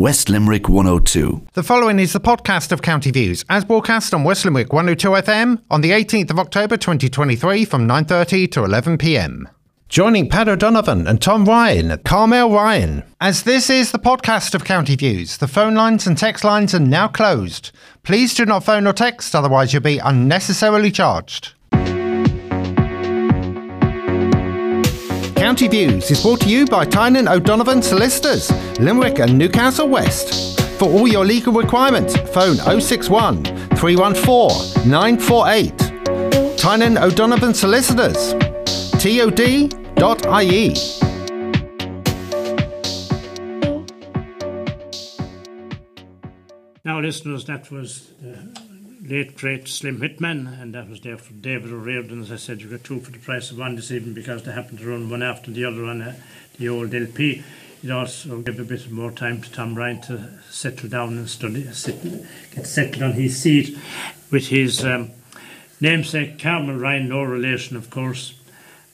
West Limerick 102. The following is the podcast of County Views, as broadcast on West Limerick 102 FM on the 18th of October 2023 from 9.30 to 11pm. Joining Pat O'Donovan and Tom Ryan, at Carmel Ryan. As this is the podcast of County Views, the phone lines and text lines are now closed. Please do not phone or text, otherwise you'll be unnecessarily charged. County Views is brought to you by Tynan O'Donovan Solicitors, Limerick and Newcastle West. For all your legal requirements, phone 061 314 948. Tynan O'Donovan Solicitors, tod.ie. Now, listeners, that was the late great Slim Whitman, and that was there for David O'Riordan. As I said, you got two for the price of one this evening because they happened to run one after the other on uh, the old LP. It also gave a bit more time to Tom Ryan to settle down and study, sit, get settled on his seat with his um, namesake Carmel Ryan, no relation, of course.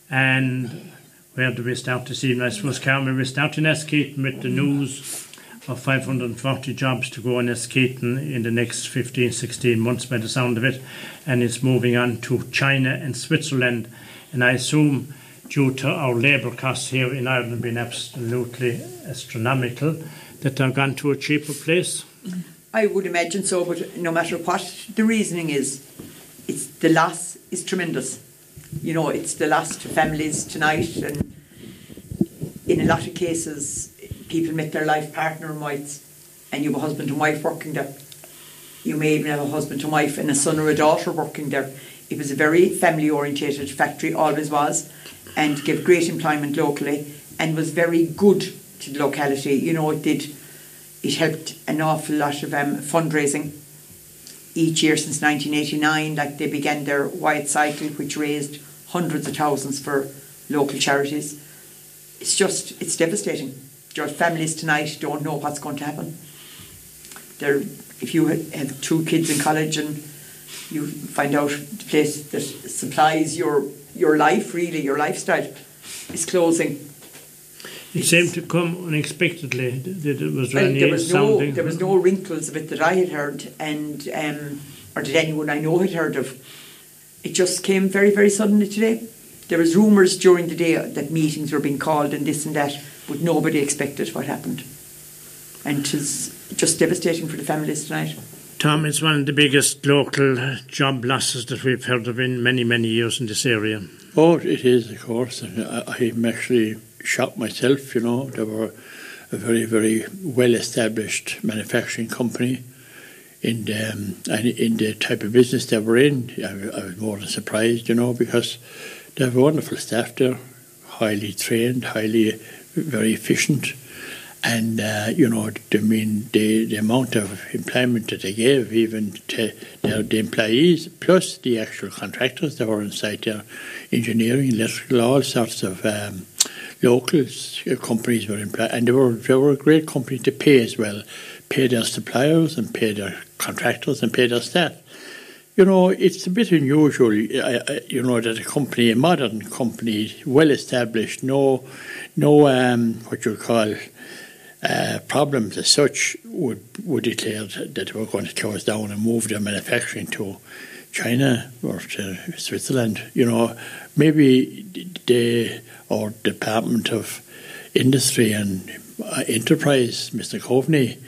And where do we start this evening? I suppose Carmel, we start in Askeaton with the news of 540 jobs to go in Askeaton in the next 15, 16 months by the sound of it. And it's moving on to China and Switzerland. And I assume due to our labour costs here in Ireland being absolutely astronomical, that they're gone to a cheaper place. I would imagine so, but no matter what the reasoning is, it's the loss is tremendous. You know, it's the loss to families tonight, and in a lot of cases, people met their life partner and wives, and you have a husband and wife working there. You may even have a husband and wife and a son or a daughter working there. It was a very family orientated factory, always was, and gave great employment locally and was very good to the locality. You know, it did, it helped an awful lot of um, fundraising each year since 1989. Like they began their White Cycle, which raised hundreds of thousands for local charities. It's just, it's devastating your families tonight don't know what's going to happen. They're, if you have two kids in college and you find out the place that supplies your your life, really your lifestyle, is closing. It seemed to come unexpectedly. Did it was well, there was no there was no wrinkles of it that I had heard, and um, or did anyone I know had heard of. It just came very very suddenly today. There was rumours during the day that meetings were being called and this and that but nobody expected what happened. And it is just devastating for the families tonight. Tom, it's one of the biggest local job losses that we've heard of in many, many years in this area. Oh, it is, of course. And I'm actually shocked myself, you know. They were a very, very well established manufacturing company in the, um, in the type of business they were in. I, I was more than surprised, you know, because they have wonderful staff there, highly trained, highly very efficient. And, uh, you know, I mean, the, the amount of employment that they gave even to their, the employees, plus the actual contractors that were inside there, engineering, electrical, all sorts of um, local companies were employed. And they were, they were a great company to pay as well, pay their suppliers and pay their contractors and pay their staff you know, it's a bit unusual, uh, you know, that a company, a modern company, well established, no, no, um, what you call uh, problems as such, would would declare that they were going to close down and move their manufacturing to China or to Switzerland. You know, maybe the or Department of Industry and uh, Enterprise, Mr. Coveney,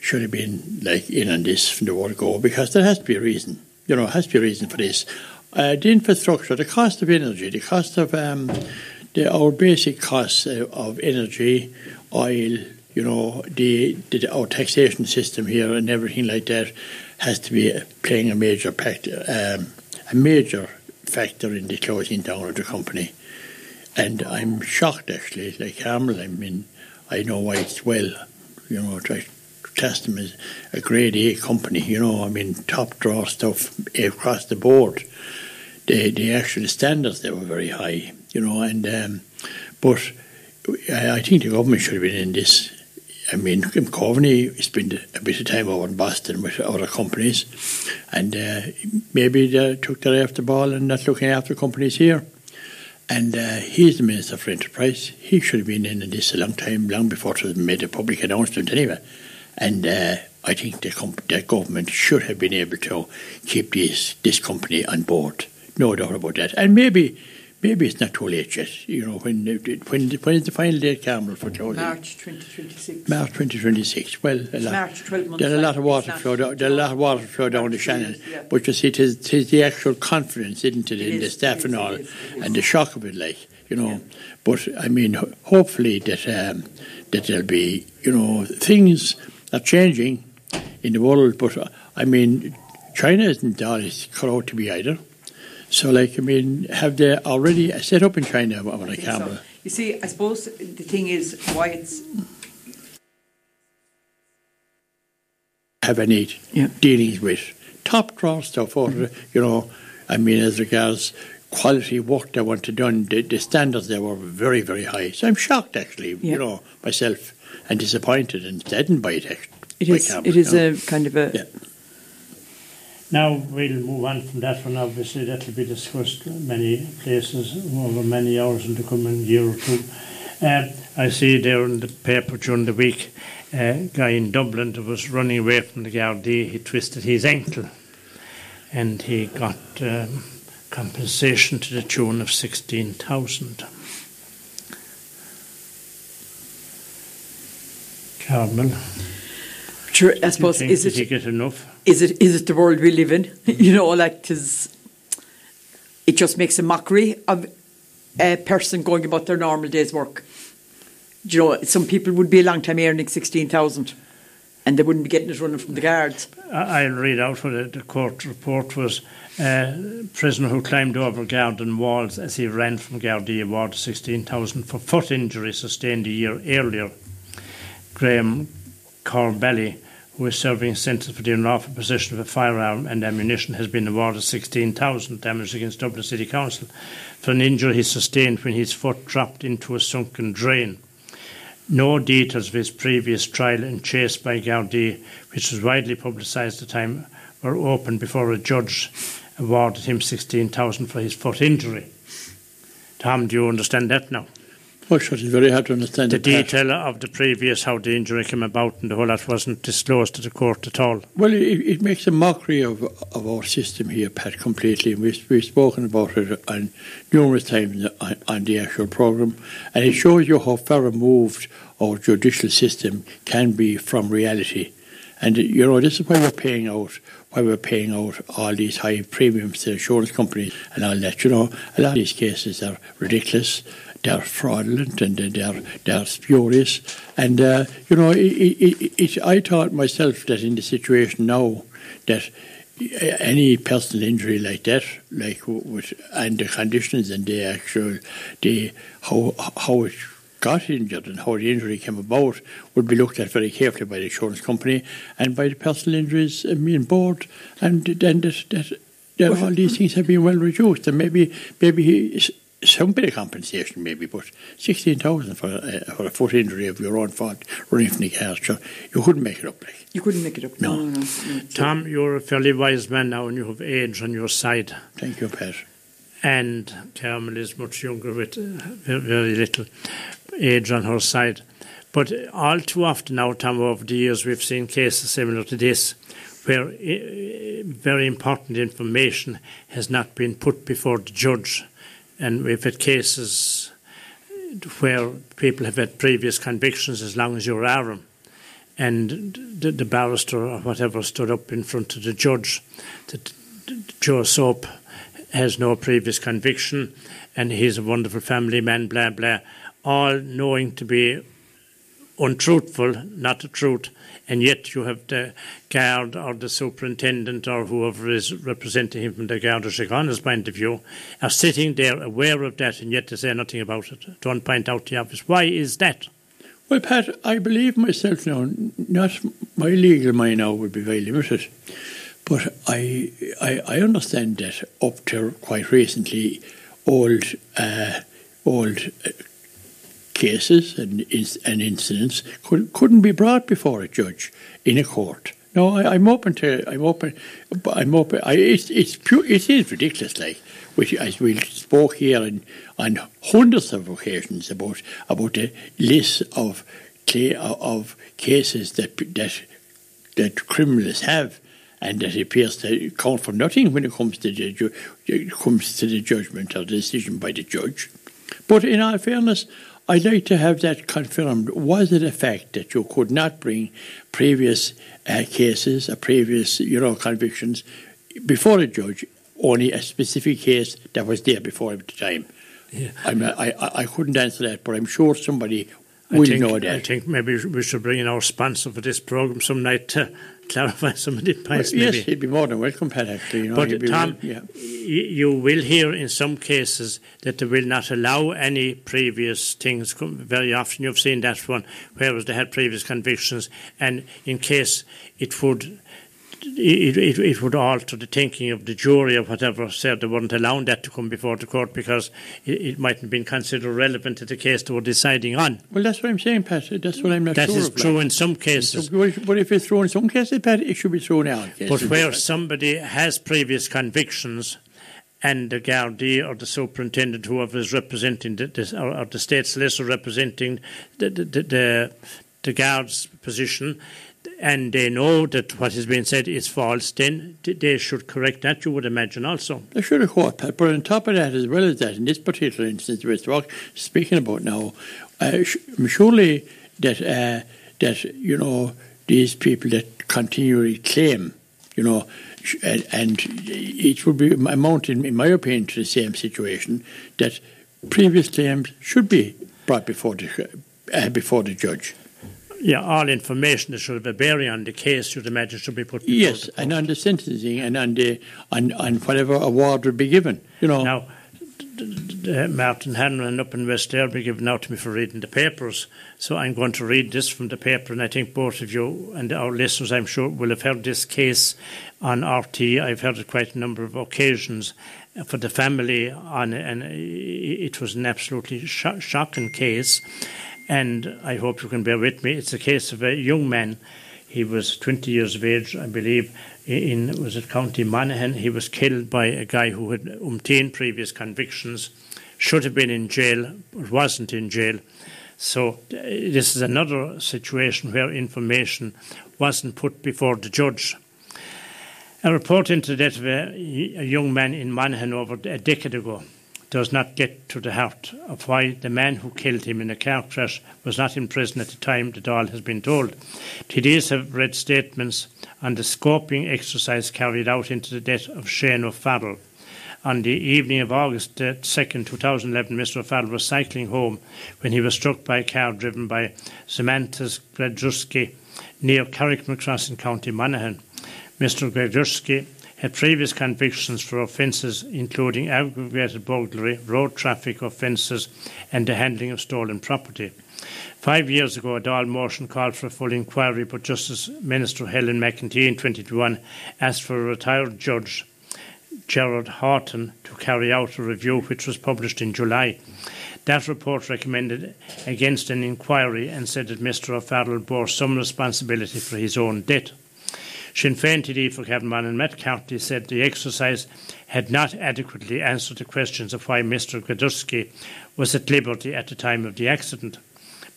should have been like in on this from the word go because there has to be a reason you know, has to be a reason for this. Uh, the infrastructure, the cost of energy, the cost of um, the, our basic costs of energy, oil, you know, the, the, our taxation system here and everything like that has to be playing a major factor, um, a major factor in the closing down of the company. And I'm shocked actually, like Carmel. I mean, I know why it's well, you know, class them as a grade A company, you know, I mean, top draw stuff across the board. The, the actual standards, they were very high, you know, and, um, but I, I think the government should have been in this. I mean, Coveney spent a bit of time over in Boston with other companies, and uh, maybe they took their after ball and not looking after companies here. And uh, he's the Minister for Enterprise. He should have been in this a long time, long before it was made a public announcement anyway. and uh, I think the, comp- the government should have been able to keep this this company on board. No doubt about that. And maybe maybe it's not too late yet. You know, when when when is the final date, Carmel, for closing? March 2026. March 2026. Well, a lot, March, 12 months there's a lot of water It's flow down. There's a lot of water flow down the Shannon. yeah. But you see, it is, it is the actual confidence, isn't it, It in the staff it and all, is, is. and the shock of it, like you know. But I mean, hopefully that um, that there'll be, you know, things are changing in the world. But uh, I mean, China isn't always cut out to be either. So, like, I mean, have they already set up in China? What I I think can so. You see, I suppose the thing is why it's have any Yeah. dealings with. Top draw stuff, or, mm-hmm. you know, I mean, as regards quality work they wanted done, the, the standards there were very, very high. So I'm shocked, actually, Yeah. you know, myself, and disappointed and saddened by it. act- it by is Campbell, it is you know. a kind of a Yeah. Now we'll move on from that one. Obviously, that will be discussed many places over many hours in the coming year or two. Um, I see there in the paper during the week a guy in Dublin that was running away from the Gardaí. He twisted his ankle and he got um, compensation to the tune of 16,000. Carmel, Sure, I suppose is did he it get enough? Is it is it the world we live in? you know, like tis, it just makes a mockery of a person going about their normal day's work. You know, some people would be a long time earning sixteen thousand, and they wouldn't be getting it running from the guards. I- I'll read out what the, court report was. Uh, prisoner who climbed over garden walls as he ran from Gardaí awarded 16,000 for foot injury sustained a year earlier. Graham Corbelly, who is serving a sentence for the unlawful possession of a firearm and ammunition, has been awarded 16,000 damage against Dublin City Council for an injury he sustained when his foot dropped into a sunken drain. No details of his previous trial and chase by Gardaí, which was widely publicised at the time, were open before a judge awarded him 16,000 for his foot injury. Tom, do you understand that now? Well, sure, it's very hard to understand The it, Pat. detail of the previous, how the injury came about and the whole lot wasn't disclosed to the court at all. Well, it, it makes a mockery of of our system here, Pat, completely. We've, we've spoken about it on numerous times on, on the actual programme, and it shows you how far removed our judicial system can be from reality. And you know, this is why we're paying out, why we're paying out all these high premiums to insurance companies and all that. You know, a lot of these cases are ridiculous. They're fraudulent and they're they're spurious. And uh, you know, it, it, it, I thought myself that in the situation now that any personal injury like that, like with and the conditions and the actual the how how it got injured and how the injury came about would be looked at very carefully by the insurance company and by the personal injuries uh, mean board, and then that that. that all these things have been well reduced, and maybe maybe he, some bit of compensation, maybe, but sixteen thousand for a, for a foot injury of your own fault running from the car, sure, you couldn't make it up. Like. You couldn't make it up. No, no, no. no. Tom, you're a fairly wise man now and you have age on your side. Thank you, Pat. and Carmel is much younger with uh, very, very little age on her side. But all too often now, Tom, over the years, we've seen cases similar to this, where uh, very important information has not been put before the judge. And we've had cases where people have had previous convictions as long as you're Aram. And the, the barrister or whatever stood up in front of the judge that Joe Soap has no previous conviction and he's a wonderful family man, blah, blah, all knowing to be untruthful, not the truth, and yet you have the guard or the superintendent or whoever is representing him from the Garda Síochána's point of view are sitting there aware of that and yet they say nothing about it. Don't point out the obvious. Why is that? Well, Pat, I believe myself now, not my legal mind now would be very limited, but I, I, I understand that up to quite recently, old, uh, old cases and, and incidents could, couldn't be brought before a judge in a court. No, I, I'm open to. I'm open. I'm open. I, it's it's pure. It is ridiculous. Like which as we spoke here on, on hundreds of occasions about about the list of of cases that that that criminals have, and that appears to count for nothing when it comes to the ju- comes to the judgment or decision by the judge. But in all fairness, I'd like to have that confirmed. Was it a fact that you could not bring previous uh, cases or previous, you know, convictions before a judge, only a specific case that was there before at the time? Yeah. I'm, I, I, I couldn't answer that, but I'm sure somebody I will think, know I think maybe we should bring in our sponsor for this program some night to clarify some of the Well, points. yes, maybe. he'd be more than welcome, Pat, actually. You know, But Tom, well- yeah. you will hear in some cases that they will not allow any previous things. Very often you've seen that one, whereas they had previous convictions, and in case it would. It, it, it would alter the thinking of the jury or whatever said they weren't allowing that to come before the court because it, it mightn't have been considered relevant to the case they were deciding on. Well, that's what I'm saying, Pat. That's what I'm not That sure is of. true like. in some cases. But if it's thrown in some cases, Pat, it should be thrown out. But where somebody has previous convictions and the Gardaí or the superintendent, whoever is representing the, the, or, or the state solicitor representing the, the, the, the, the guard's position, and they know that what is being said is false, then they should correct that, you would imagine also. They should caught Pat. But on top of that, as well as that, in this particular instance we're speaking about now, uh, surely that uh, that you know these people that continually claim, you know, and, and it would be amounting, in my opinion, to the same situation that previous claims should be brought before the uh, before the judge. Yeah, all information that should have a bearing on the case, you'd imagine, should be put before Yes, and the sentencing and on the on, on whatever award would be given. You know, Now, Martin Hanlon up in West Derby given out to me for reading the papers. So I'm going to read this from the paper, and I think both of you and our listeners, I'm sure, will have heard this case on RTÉ. I've heard it quite a number of occasions for the family on and it was an absolutely sho- shocking case. And I hope you can bear with me. It's a case of a young man. He was 20 years of age, I believe, in was it County Monaghan. He was killed by a guy who had obtained previous convictions, should have been in jail, but wasn't in jail. So uh, this is another situation where information wasn't put before the judge. A report into the death of a, a young man in Monaghan over a decade ago does not get to the heart of why the man who killed him in a car crash was not in prison at the time that all has been told. TDs have read statements on the scoping exercise carried out into the death of Shane O'Farrell. On the evening of August uh, 2nd, 2011, Mr. O'Farrell was cycling home when he was struck by a car driven by Samantha Gradurski near Carrickmacross in County Monaghan. Mr. Gradurski had previous convictions for offences including aggravated burglary, road traffic offences, and the handling of stolen property. Five years ago, a Dáil motion called for a full inquiry, but Justice Minister Helen McEntee in 2021 asked for a retired judge, Gerard Haughton, to carry out a review which was published in July. That report recommended against an inquiry and said that Mr O'Farrell bore some responsibility for his own death. Sinn Féin TD for Cavan and Matt Carthy said the exercise had not adequately answered the questions of why Mr Gradurski was at liberty at the time of the accident.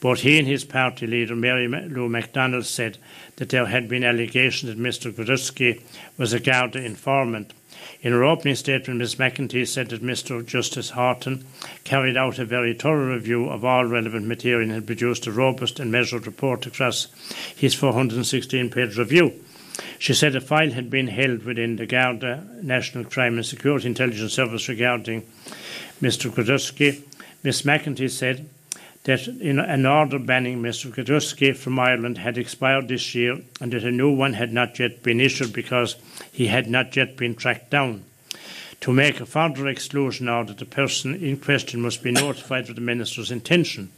Both he and his party leader, Mary Lou McDonald, said that there had been allegations that Mr Gradurski was a Garda informant. In her opening statement, Ms McEntee said that Mr Justice Haughton carried out a very thorough review of all relevant material and had produced a robust and measured report across his 416 page review. She said a file had been held within the Garda National Crime and Security Intelligence Service regarding Mr Gradurski. Ms McEntee said that an order banning Mr Gradurski from Ireland had expired this year and that a new one had not yet been issued because he had not yet been tracked down. To make a further exclusion order, the person in question must be notified of the Minister's intention.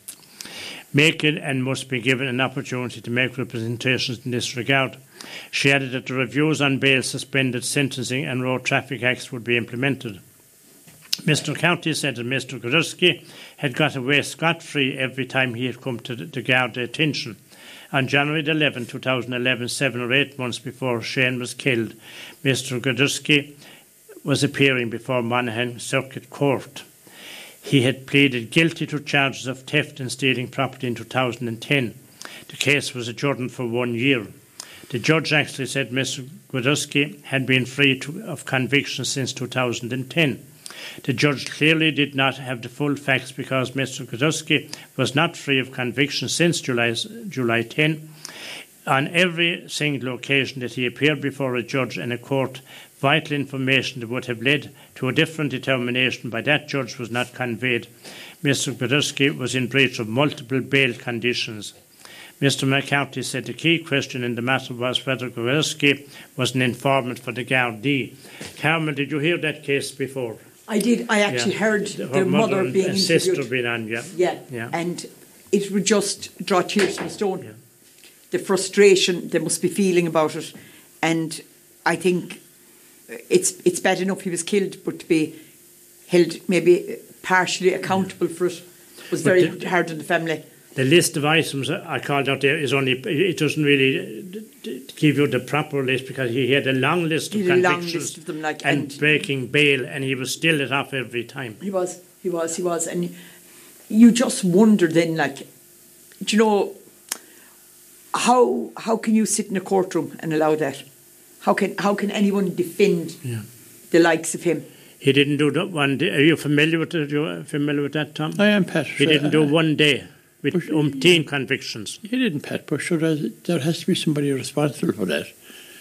Make it and must be given an opportunity to make representations in this regard. She added that the reviews on bail, suspended sentencing, and road traffic acts would be implemented. Mr. Carthy said that Mr. Gurski had got away scot free every time he had come to the, guard attention. On January 11, 2011, seven or eight months before Shane was killed, Mr. Gurski was appearing before Monaghan Circuit Court. He had pleaded guilty to charges of theft and stealing property in 2010. The case was adjourned for one year. The judge actually said Mr. Gwiazdowski had been free to, of conviction since 2010. The judge clearly did not have the full facts because Mr. Gwiazdowski was not free of conviction since July, July 10. On every single occasion that he appeared before a judge and a court, vital information that would have led to a different determination by that judge was not conveyed. Mr. Gwiazdowski was in breach of multiple bail conditions. Mr. McCarthy said the key question in the matter was whether Gwiazdowski was an informant for the Gardaí. Carmel, did you hear that case before? I did. I actually Yeah. heard Her the mother and- being and sister being on, yeah. Yeah. Yeah. And it would just draw tears from a stone. Yeah. The frustration they must be feeling about it. And I think it's it's bad enough he was killed, but to be held maybe partially accountable for it was But very the- hard on the family. The list of items I called out there is only, it doesn't really uh, give you the proper list because he had a long list of He had a long convictions list of them, like, and, and- breaking bail, and he was still let off every time. He was, he was, he was. And you just wonder then, like, do you know, how how can you sit in a courtroom and allow that? How can how can anyone defend Yeah. the likes of him? He didn't do that one day. Are you familiar with, it? you familiar with that, Tom? I am Pat. He didn't do Uh, one day with But- umpteen convictions. He didn't, Pat, but sure, there has to be somebody responsible for that.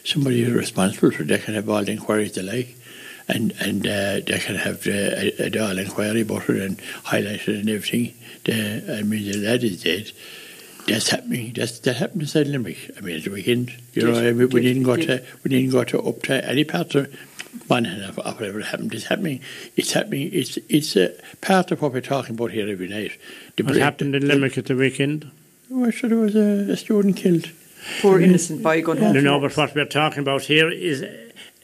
Somebody who's responsible for that can have all the inquiries they like, and and uh, they can have the, a, a all inquiry about it and highlight it and everything. The, I mean, the lad is dead. That's happening. That's that happened inside Limerick. I mean, at the weekend, you know, I mean, we did- didn't go did- to we didn't go to up to any part of Monaghan of, of whatever happened. It's happening. It's happening. It's it's a part of what we're talking about here every night. The What break- happened in Limerick at the weekend? Well, sure, there was a, a student killed. Poor innocent boy going home. No, no, but what we're talking about here is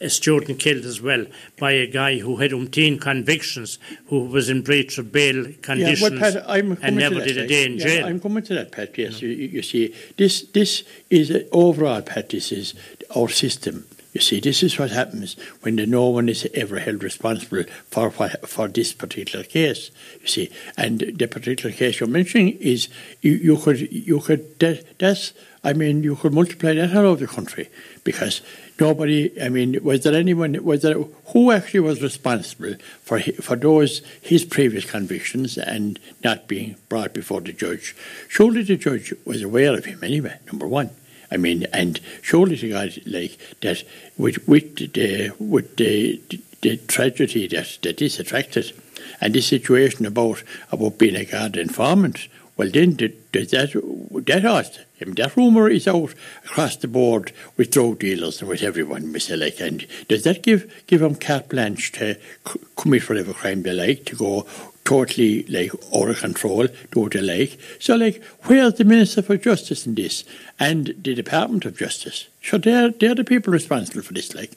a student killed as well by a guy who had umpteen convictions, who was in breach of bail conditions Yeah, Pat, and never that, did a day in yeah, jail. I'm coming to that, Pat. Yes, you, you see, this this is a, overall, Pat. This is our system. You see, this is what happens when the, no one is ever held responsible for for this particular case. You see, and the particular case you're mentioning is you, you could you could that, that's I mean you could multiply that all over the country because nobody. I mean, was there anyone? Was there who actually was responsible for for those his previous convictions and not being brought before the judge? Surely the judge was aware of him anyway. Number one. I mean, and surely to God, like that, with with the with the, the tragedy that that attracted, and this situation about about being a guard informant. Well, then the, the, that that ought, I mean, that rumour is out across the board with drug dealers and with everyone, Mr. Like, and does that give give them carte blanche to c- commit whatever crime they like, to go totally like out of control, do what they like? So, like, where's the Minister for Justice in this, and the Department of Justice? So they're they're the people responsible for this, like.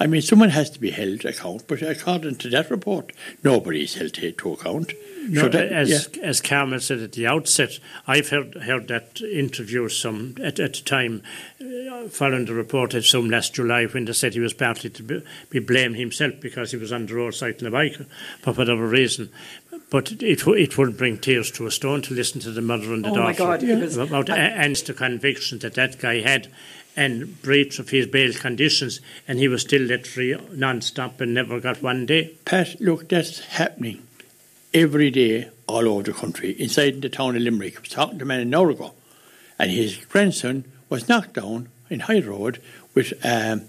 I mean, someone has to be held account, but according to that report, nobody is held to, to account. No, So that- as yeah. as Carmel said at the outset, I've heard heard that interview some at at the time uh, following the report at some last July when they said he was partly to be, be blamed himself because he was on the road cycling a bike for whatever reason. But it wo- it would bring tears to a stone to listen to the mother and the Oh, daughter my God, it was- about I- and the conviction that that guy had. And breach of his bail conditions, and he was still let free non-stop and never got one day. Pat, look, that's happening every day all over the country, inside the town of Limerick. I was talking to a man an hour ago, and his grandson was knocked down in High Road with, um,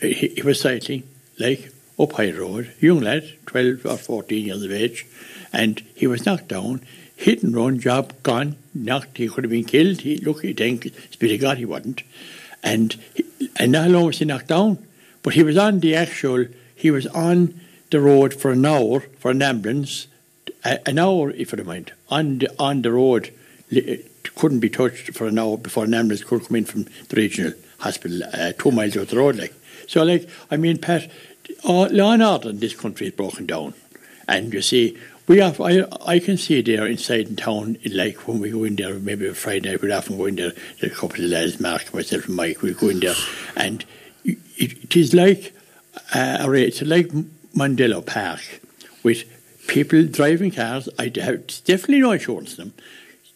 he was cycling, like, up High Road, young lad, 12 or 14 years of age, and he was knocked down, hit and run, job gone, knocked, he could have been killed, he, look, he think, spirit of God, he wasn't. And, and not only was he knocked down, but he was on the actual, he was on the road for an hour for an ambulance, an hour, if you don't mind, on the, on the road, couldn't be touched for an hour before an ambulance could come in from the regional hospital uh, two miles out the road. Like So, like, I mean, Pat, all, law and order in this country is broken down. And you see, we have, I, I can see there inside in town, like when we go in there, maybe a Friday we'd often go in there, there are a couple of lads, Mark, myself, and Mike, we go in there, and it, it is like, uh, it's like Mondello Park with people driving cars. I have definitely no insurance on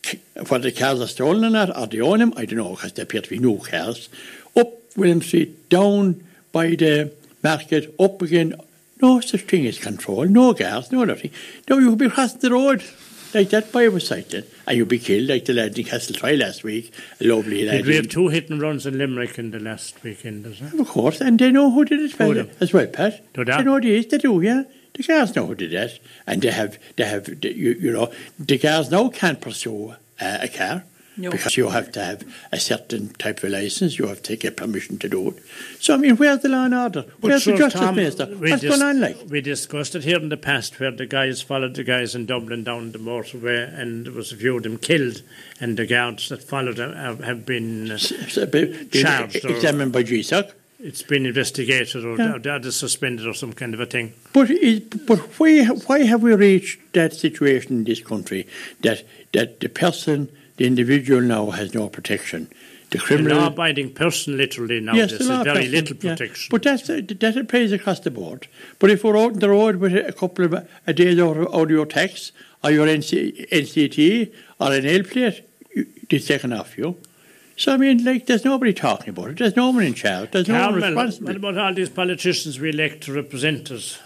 them. whether the cars are stolen or not, or they own them, I don't know, because they appear to be new cars. Up William Street, down by the market, up again. No such thing as control, no gas, no nothing. No, you could be crossing the road like that by a cycling, and you'd be killed like the lad in Castletroy last week, a lovely lad. Did we have two hit and runs in Limerick in the last weekend, is it? Of course, and they know who did it Who well, as well, Pat. Do They they? know it is, they do, yeah. The guards know who did that, and they have, they have, you, you know, the guards now can't pursue uh, a car No. because you have to have a certain type of license. You have to get permission to do it. So I mean, where's the law and order? Where's sure, the justice Tom, minister? we What's dis- going on like? We discussed it here in the past where the guys followed the guys in Dublin down the motorway and there was a few of them killed and the guards that followed them have, have been, uh, So, be- be Charged examined by GSOC. it's been investigated or Yeah. they're, they're suspended or some kind of a thing. But is, but why why have we reached that situation in this country that that the person, the individual now has no protection? The The criminal law-abiding person literally now Yes, this the very person, little yeah. protection. But that's that applies across the board. But if we're out on the road with a couple of a days out of, out of your tax or your NC, NCT or an L plate, you- it's taken off you. So I mean, like, there's nobody talking about it. There's no one in charge. There's no one Carmel, responsible. what about all these politicians we elect to represent us?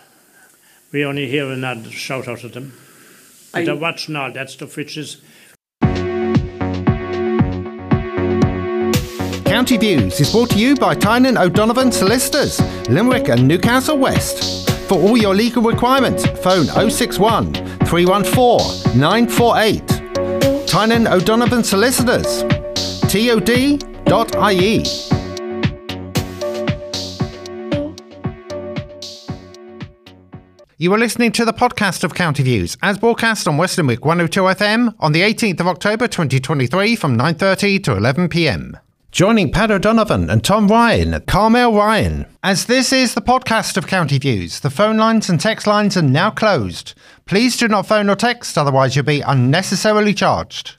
We only hear an odd shout out at them. I- they're watching all that stuff, which is County Views is brought to you by Tynan O'Donovan Solicitors, Limerick and Newcastle West. For all your legal requirements, phone 061 314 948. Tynan O'Donovan Solicitors, tod.ie. You are listening to the podcast of County Views, as broadcast on West Limerick 102 FM on the 18th of October 2023 from 9.30 to 11pm. Joining Pat O'Donovan and Tom Ryan, at Carmel Ryan. As this is the podcast of County Views, the phone lines and text lines are now closed. Please do not phone or text, otherwise you'll be unnecessarily charged.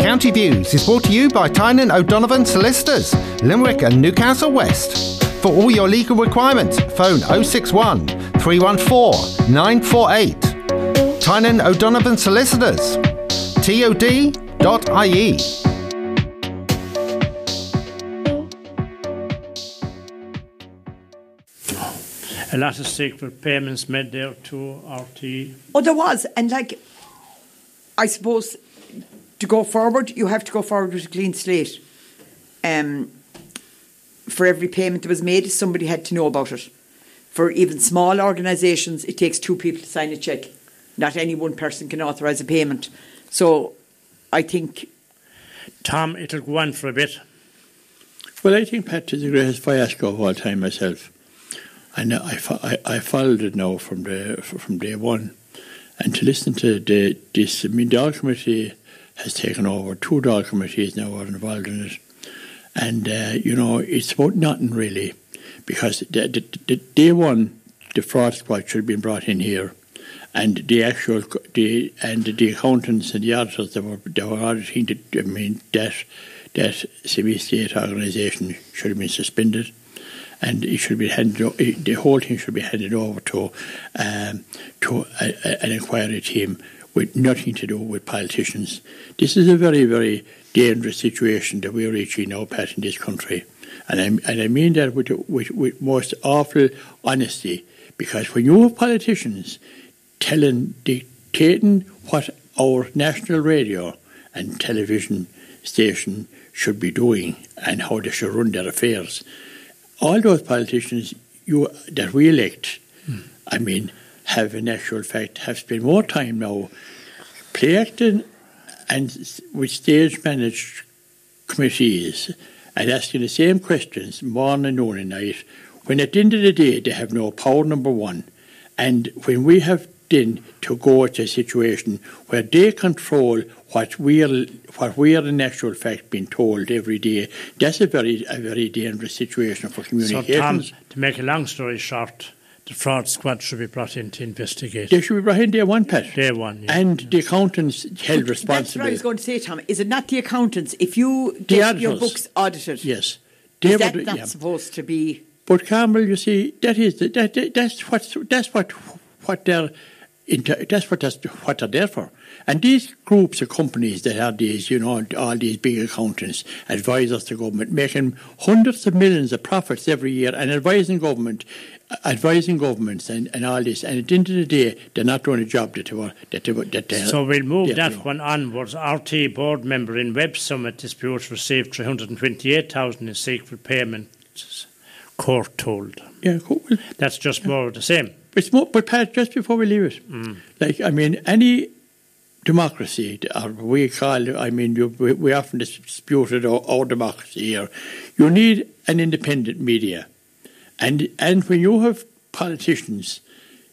County Views is brought to you by Tynan O'Donovan Solicitors, Limerick and Newcastle West. For all your legal requirements, phone 061 314 948. Tynan O'Donovan Solicitors, tod.ie. a lot of secret payments made there to RTÉ. Oh, there was, and like, I suppose to go forward, you have to go forward with a clean slate. Um, for every payment that was made, somebody had to know about it. For even small organisations, it takes two people to sign a cheque. Not any one person can authorise a payment. So, I think Tom, it'll go on for a bit. Well, I think Pat is the greatest fiasco of all time myself. And I, fo- I, I followed it now from the from day one. And to listen to the, this, I mean, the All Committee has taken over. Two Dáil committees now are involved in it. And, uh, you know, it's about nothing really. Because the, the, the day one, the fraud squad should have been brought in here. And the actual, the and the accountants and the auditors that were, that were auditing, the, I mean, that, that semi-state organisation should have been suspended and it should be handed. The whole thing should be handed over to um, to a, a, an inquiry team with nothing to do with politicians. This is a very, very dangerous situation that we're reaching now, Pat, in this country, and I and I mean that with with, with most awful honesty, because when you have politicians telling, dictating what our national radio and television station should be doing and how they should run their affairs all those politicians you that we elect, I mean, have in actual fact have spent more time now play acting and with stage managed committees and asking the same questions morning, noon, and night. When at the end of the day they have no power, number one, and when we have then to go to a situation where they control what we're what we're in actual fact being told every day, that's a very a very dangerous situation for So. Tom, to make a long story short, the fraud squad should be brought in to investigate. They should be brought in day one, Pat. Day one, yeah. And the accountants held responsible. that's what I responsible. was going to say, Tom. Is it not the accountants? If you The get your books audited, Yes. is that would- not yeah. supposed to be? But Carmel, you see, that is the, that, that that's what that's what what their into, that's what that's what they're there for. And these groups of companies that have these, you know, all these big accountants, advisors to government, making hundreds of millions of profits every year and advising government, advising governments and, and all this. And at the end of the day, they're not doing a job that they were. That they, that they, So we'll move that know. one onwards. RTÉ board member in Web Summit dispute received 328,000 in secret payments, court told. Yeah, cool. That's just more of the same. More, but Pat, just before we leave it, Mm. like I mean, any democracy, or we call, I mean, you, we, we often disputed our, our democracy here. You need an independent media, and and when you have politicians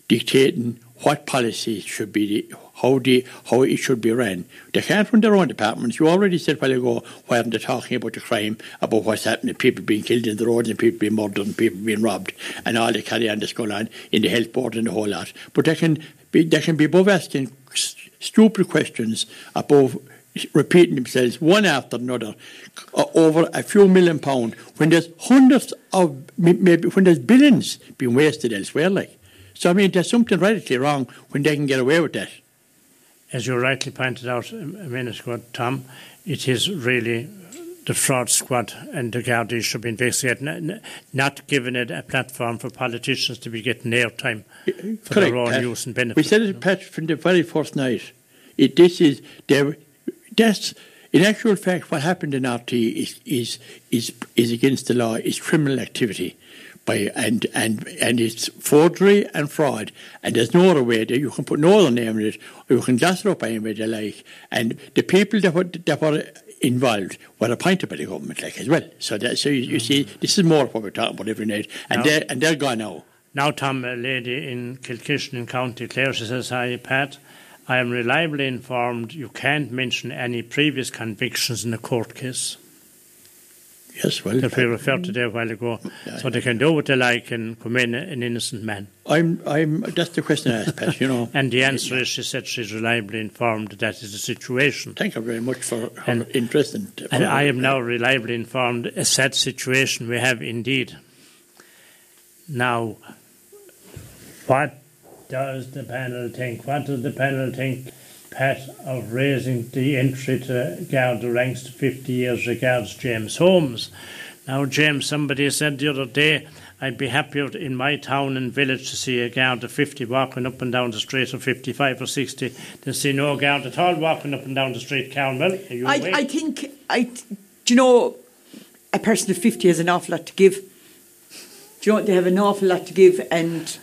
dictating what policies should be, how the how it should be ran, they can't run their own departments. You already said while ago why aren't they talking about the crime, about what's happening, people being killed in the roads and people being murdered and people being robbed, and all the carry on that's going on in the health board and the whole lot. But they can be they can be above asking s- stupid questions above repeating themselves one after another uh, over a few million pound when there's hundreds of maybe when there's billions being wasted elsewhere like so I mean there's something radically wrong when they can get away with that As you rightly pointed out a minute ago, Tom, it is really the fraud squad and the Gardaí should be investigated, n- not giving it a platform for politicians to be getting airtime for Correct, their own Pat. use and benefit. we said it Pat from the very first night it, this is there that's in actual fact what happened in RTÉ is is is is against the law is criminal activity by and and and it's forgery and fraud. And there's no other way that you can put no other name in it or you can glass it up any way they like and the people that were that were involved were appointed by the government like as well. So that so you, you see this is more what we're talking about every night. And Now- they're and they're gone now. Now, Tom, a lady in Kilkishen in County Clare, she says, Hi, Pat. I am reliably informed you can't mention any previous convictions in a court case yes well that we referred to there a while ago. So they can do what they like and come in an innocent man. I'm I'm that's the question I asked Pat you know And the answer is, she said she's reliably informed that that is the situation. Thank you very much for her And- interest. And, And I am now reliably informed a sad situation we have indeed. Now, what does the panel think? What does the panel think, Pat, of raising the entry to Garda ranks to 50 years regards James Holmes? Now, James, somebody said the other day, I'd be happier in my town and village to see a guard of 50 walking up and down the street or 55 or 60 than see no guard at all walking up and down the street, you I. I think, I, do you know, a person of 50 has an awful lot to give. Do you know, they have an awful lot to give, and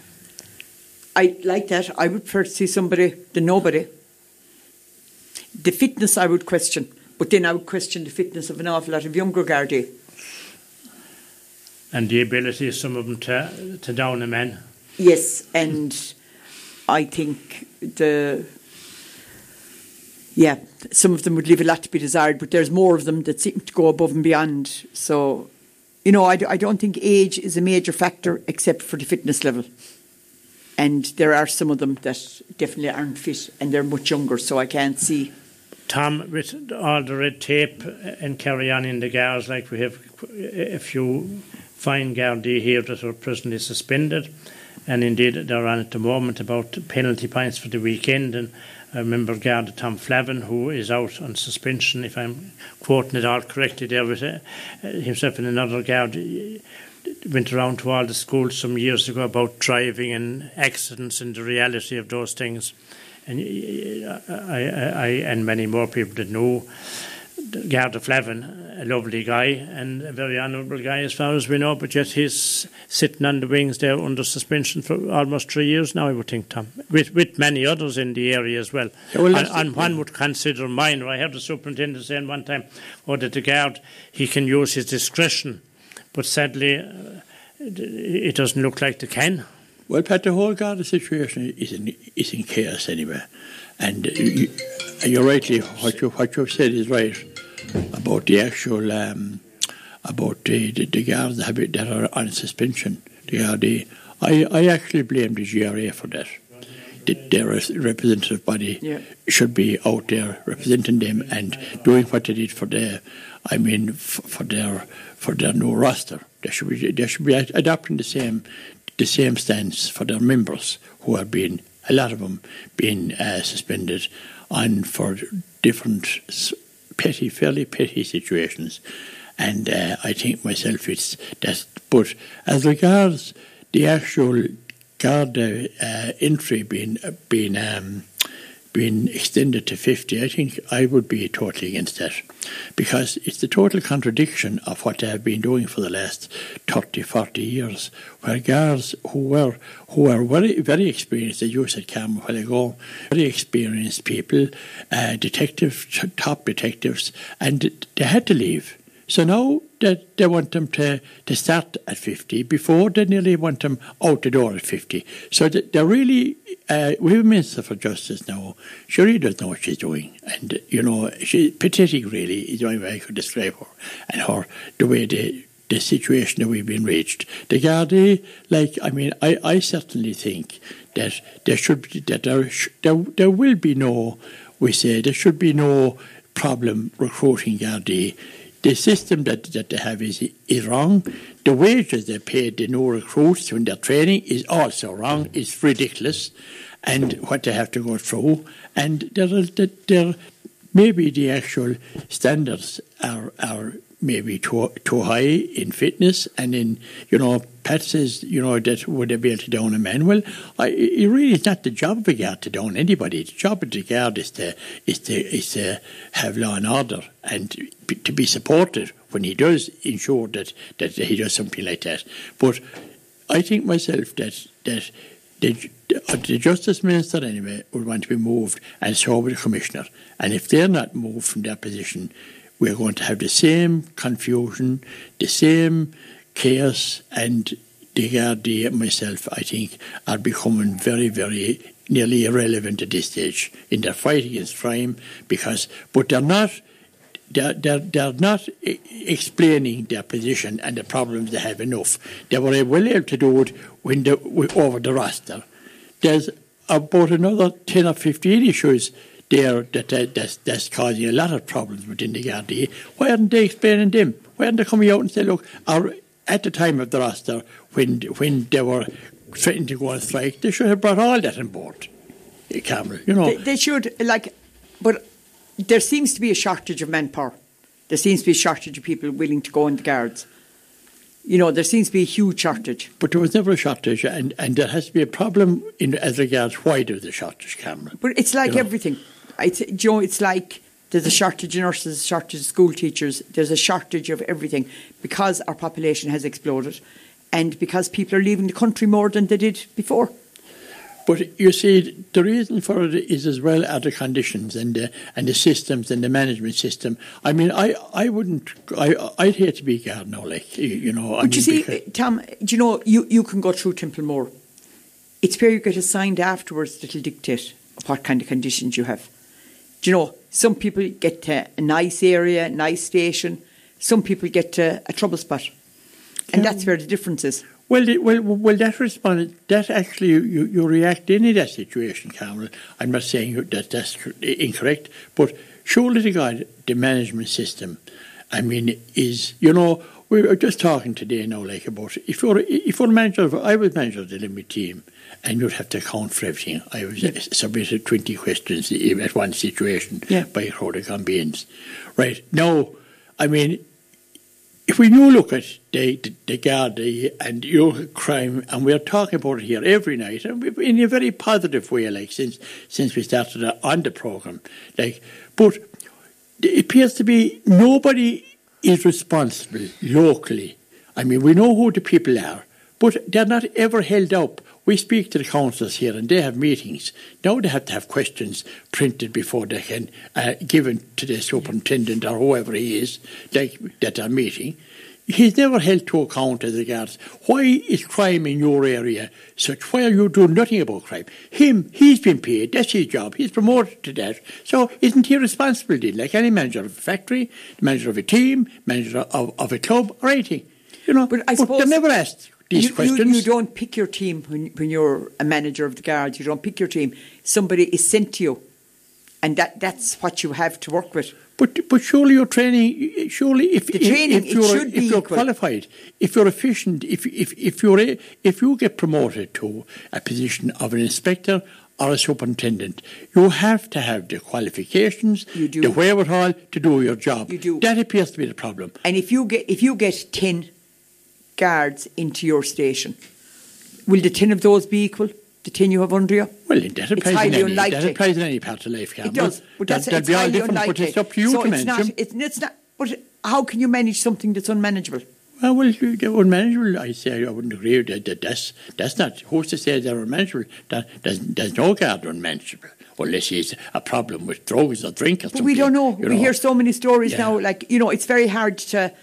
I like that. I would prefer to see somebody than nobody. The fitness I would question, but then I would question the fitness of an awful lot of younger Gardaí. and the ability of some of them to, to down a man. Yes, and I think the yeah, some of them would leave a lot to be desired, but there's more of them that seem to go above and beyond. So, you know, I, d- I don't think age is a major factor except for the fitness level. And there are some of them that definitely aren't fit and they're much younger, so I can't see. Tom, with all the red tape and carry on in the guards, like we have a few fine Gardaí here that are presently suspended, and indeed they're on at the moment about penalty points for the weekend. And I remember Garda Tom Flavin, who is out on suspension, if I'm quoting it all correctly there, with uh, himself and another guard. Went around to all the schools some years ago about driving and accidents and the reality of those things. And I, I, I and many more people that know Garda Flavin, a lovely guy and a very honourable guy as far as we know, but yet he's sitting on the wings there under suspension for almost three years now, I would think, Tom, with, with many others in the area as well. Yeah, well, and, and one would consider minor. I heard the superintendent saying one time, oh, that the guard, he can use his discretion, but sadly, uh, it doesn't look like they can. Well, Pat, the whole Garda situation is in, is in chaos anyway. And you, you're rightly, what, you, what you've said is right about the actual, um, about the, the, the guards that, that are on suspension. The Garda. I, I actually blame the GRA for that. The, their representative body Yeah. should be out there representing them and doing what they did for their, I mean, f- for their for their new roster. They should be they should be adopting the same the same stance for their members who are being a lot of them being uh, suspended on for different petty, fairly petty situations. And uh, I think myself it's that. But as regards the actual guard uh, entry being being um, being extended to 50, I think I would be totally against that because it's the total contradiction of what they have been doing for the last 30, 40 years, where guards who were who were very, very experienced, as you said, Cam, a while ago, very experienced people, uh, detectives, top detectives, and they had to leave. So now they, they want them to, to start at 50. Before, they nearly want them out the door at 50. So they're really, uh, we have a Minister for Justice now. She really doesn't know what she's doing. And, you know, she's pathetic, really, is the only way I could describe her. And her, the way the, the situation that we've been reached. The Gardaí, like, I mean, I, I certainly think that there should be, that there, there, there will be no, we say, there should be no problem recruiting Gardaí the system that, that they have is, is wrong. The wages they pay the new recruits when they're training is also wrong. It's ridiculous. And what they have to go through. And there, there, maybe the actual standards are, are maybe too, too high in fitness and in, you know, Pat says, you know, that would they be able to down a man? Well, I, it really is not the job of a guard to down anybody. The job of the guard is to, is to, is to have law and order and to be supported when he does ensure that, that he does something like that. But I think myself that, that the, the Justice Minister, anyway, would want to be moved, and so would the Commissioner. And if they're not moved from their position, we're going to have the same confusion, the same chaos, and the Gardaí myself, I think, are becoming very, very nearly irrelevant at this stage in their fight against crime because, but they're not. They're, they're, they're not explaining their position and the problems they have enough. They were able to do it when the, over the roster. There's about another 10 or 15 issues there that, that that's, that's causing a lot of problems within the Gardaí. Why aren't they explaining them? Why aren't they coming out and say, look, our, at the time of the roster, when when they were threatening to go on strike, they should have brought all that on board. Carmel, you know. They, they should, like, but there seems to be a shortage of manpower. There seems to be a shortage of people willing to go in the guards. You know, there seems to be a huge shortage. But there was never a shortage, and, and there has to be a problem in as regards why there's a shortage, Carmel. But it's like you know. everything. It's, you know, it's like there's a shortage of nurses, a shortage of school teachers, there's a shortage of everything because our population has exploded and because people are leaving the country more than they did before. But you see, the reason for it is as well are the conditions and the, and the systems and the management system. I mean, I, I wouldn't, I, I'd hate to be now, like, you, you know. But I mean, you see, Tom, do you know, you, you can go through Templemore. It's where you get assigned afterwards that'll dictate what kind of conditions you have. Do you know, some people get to a nice area, nice station. Some people get to a trouble spot. And yeah. that's where the difference is. Well, well, well. That responded. That actually, you, you react in that situation, Carmel. I'm not saying that that's incorrect, but surely the God, the management system. I mean, is you know we were just talking today now, like about if you're if you're manager, of, I was manager of the limit team, and you'd have to account for everything. I was yeah. submitted twenty questions at one situation yeah. by a crowd of campaigns. Right now, I mean, if we now look at the, the, the and your crime, and we're talking about it here every night, and in a very positive way, like since since we started on the program, like, but it appears to be nobody is responsible locally. I mean, we know who the people are, but they're not ever held up. We speak to the councils here and they have meetings. Now they have to have questions printed before they can uh, given to the superintendent or whoever he is that are meeting. He's never held to account as regards why is crime in your area such? Why are you doing nothing about crime? Him, he's been paid. That's his job. He's promoted to that. So isn't he responsible? Then, like any manager of a factory, manager of a team, manager of, of a club, or anything? You know, but I suppose they're never asked these you, questions. You, you, don't pick your team when, when you're a manager of the guards. You don't pick your team. Somebody is sent to you, and that, that's what you have to work with. But but surely your training, surely if the training if, you're if you're qualified, if you're efficient, if if if you're a, if you get promoted to a position of an inspector or a superintendent, you have to have the qualifications, You do. the wherewithal to do your job. You do. That appears to be the problem. And if you get if you get ten guards into your station, will the ten of those be equal? The ten you have under you? Well, that applies, highly in any, that applies in any part of life, Carmel. It does, but that's that, it's that'd be all different, unlikely. but it's up to you so to it's manage not, it's, it's not. But how can you manage something that's unmanageable? Well, well, you- they're unmanageable. I say I wouldn't agree with that. that that's, that's not, who's to say they're unmanageable? That, there's, there's no guard unmanageable, unless he's a problem with drugs or drink or But something. we don't know. you We hear so many stories Yeah. now. Like you know, it's very hard to,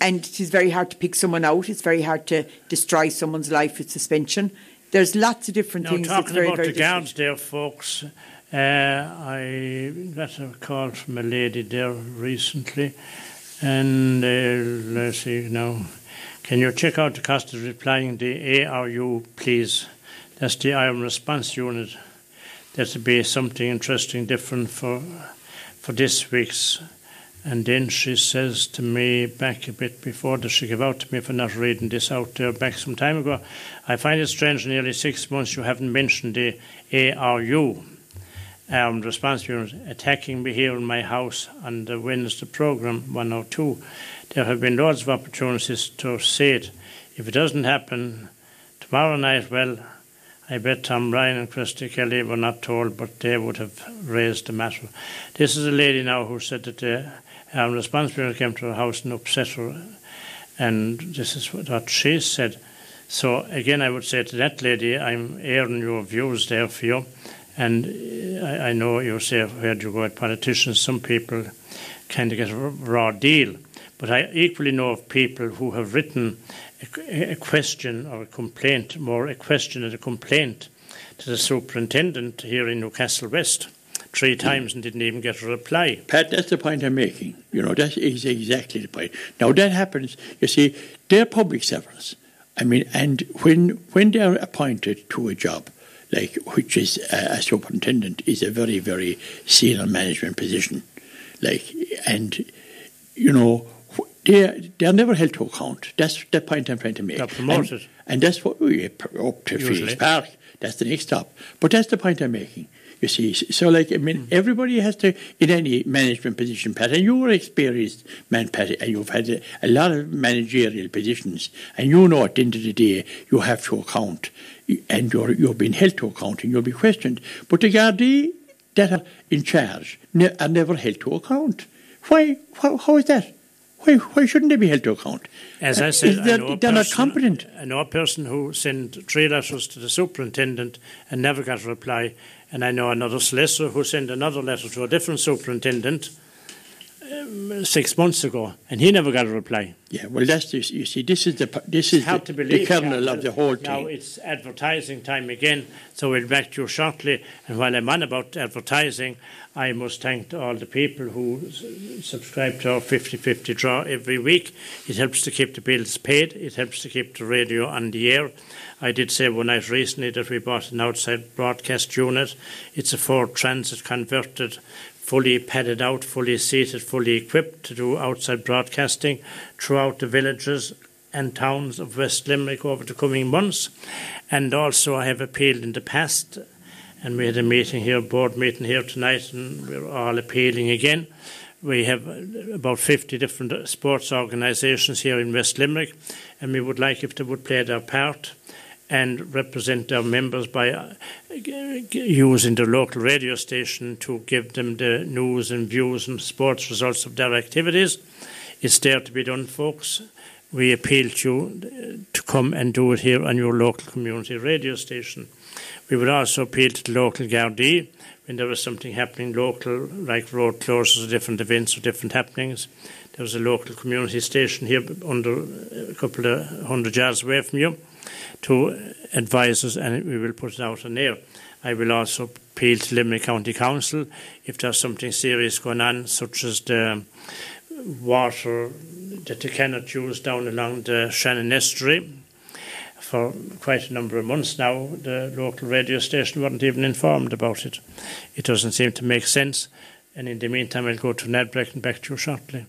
and it is very hard to pick someone out. It's very hard to destroy someone's life with suspension. There's lots of different Now, things. talking very, about very the guards there, folks, uh, I got a call from a lady there recently, and uh, let's see now. Can you check out the cost of replying the ARU, please? That's the Armed Response Unit. That'll be something interesting, different for for this week's. And then she says to me back a bit before that she gave out to me for not reading this out there back some time ago. I find it strange, nearly six months you haven't mentioned the ARU, Armed um, Response Unit, attacking me here in my house on the Wednesday program 102. There have been loads of opportunities to say it. If it doesn't happen tomorrow night, well, I bet Tom Ryan and Christy Kelly were not told, but they would have raised the matter. This is a lady now who said that the um, response bureau came to her house and upset her, and this is what she said. So again, I would say to that lady, I'm airing your views there for you, and I, I know you say where do you go with politicians? Some people kind of get a raw deal, but I equally know of people who have written a, a question or a complaint, more a question and a complaint to the superintendent here in Newcastle West three times and didn't even get a reply. Pat, that's the point I'm making. You know, that is exactly the point. Now that happens, you see, they're public servants. I mean, and when when they're appointed to a job, like which is a, a superintendent, is a very very senior management position, like, and you know, they're they're never held to account. That's the point I'm trying to make. They're promoted. and, and that's what we uh, up to Usually. Phoenix Park. That's the next stop. But that's the point I'm making. You see, so like I Hmm. mean, everybody has to in any management position, Pat, and you're experienced man, Pat, and you've had a, a lot of managerial positions, and you know at the end of the day you have to account, and you're you're being held to account, and you'll be questioned. But the Gardaí that are in charge ne- are never held to account. Why? How, how is that? Why, why shouldn't they be held to account? As I said, I know they're not competent. I know a person who sent three letters to the superintendent and never got a reply. And I know another solicitor who sent another letter to a different superintendent um, six months ago, and he never got a reply. Yeah, well, that's this. You see, this is the this is the, the kernel of the whole thing. Now it's advertising time again, so we'll back to you shortly. And while I'm on about advertising, I must thank all the people who subscribe to our 50-50 draw every week. It helps to keep the bills paid. It helps to keep the radio on the air. I did say one night recently that we bought an outside broadcast unit. It's a Ford Transit converted, fully padded out, fully seated, fully equipped to do outside broadcasting throughout the villages and towns of West Limerick over the coming months. And also, I have appealed in the past, and we had a meeting here, board meeting here tonight, and we're all appealing again. We have about 50 different sports organisations here in West Limerick, and we would like if they would play their part and represent their members by uh, using the local radio station to give them the news and views and sports results of their activities. It's there to be done, folks. We appeal to you to come and do it here on your local community radio station. We would also appeal to the local Gardaí when there was something happening local, like road closures or different events or different happenings. There was a local community station here under a couple of hundred yards away from you to advise us and we will put it out on air. I will also appeal to Limerick County Council if there's something serious going on, such as the water that they cannot use down along the Shannon Estuary. For quite a number of months now, the local radio station weren't even informed about it. It doesn't seem to make sense. And in the meantime, I'll go to Nedbreck and back to you shortly.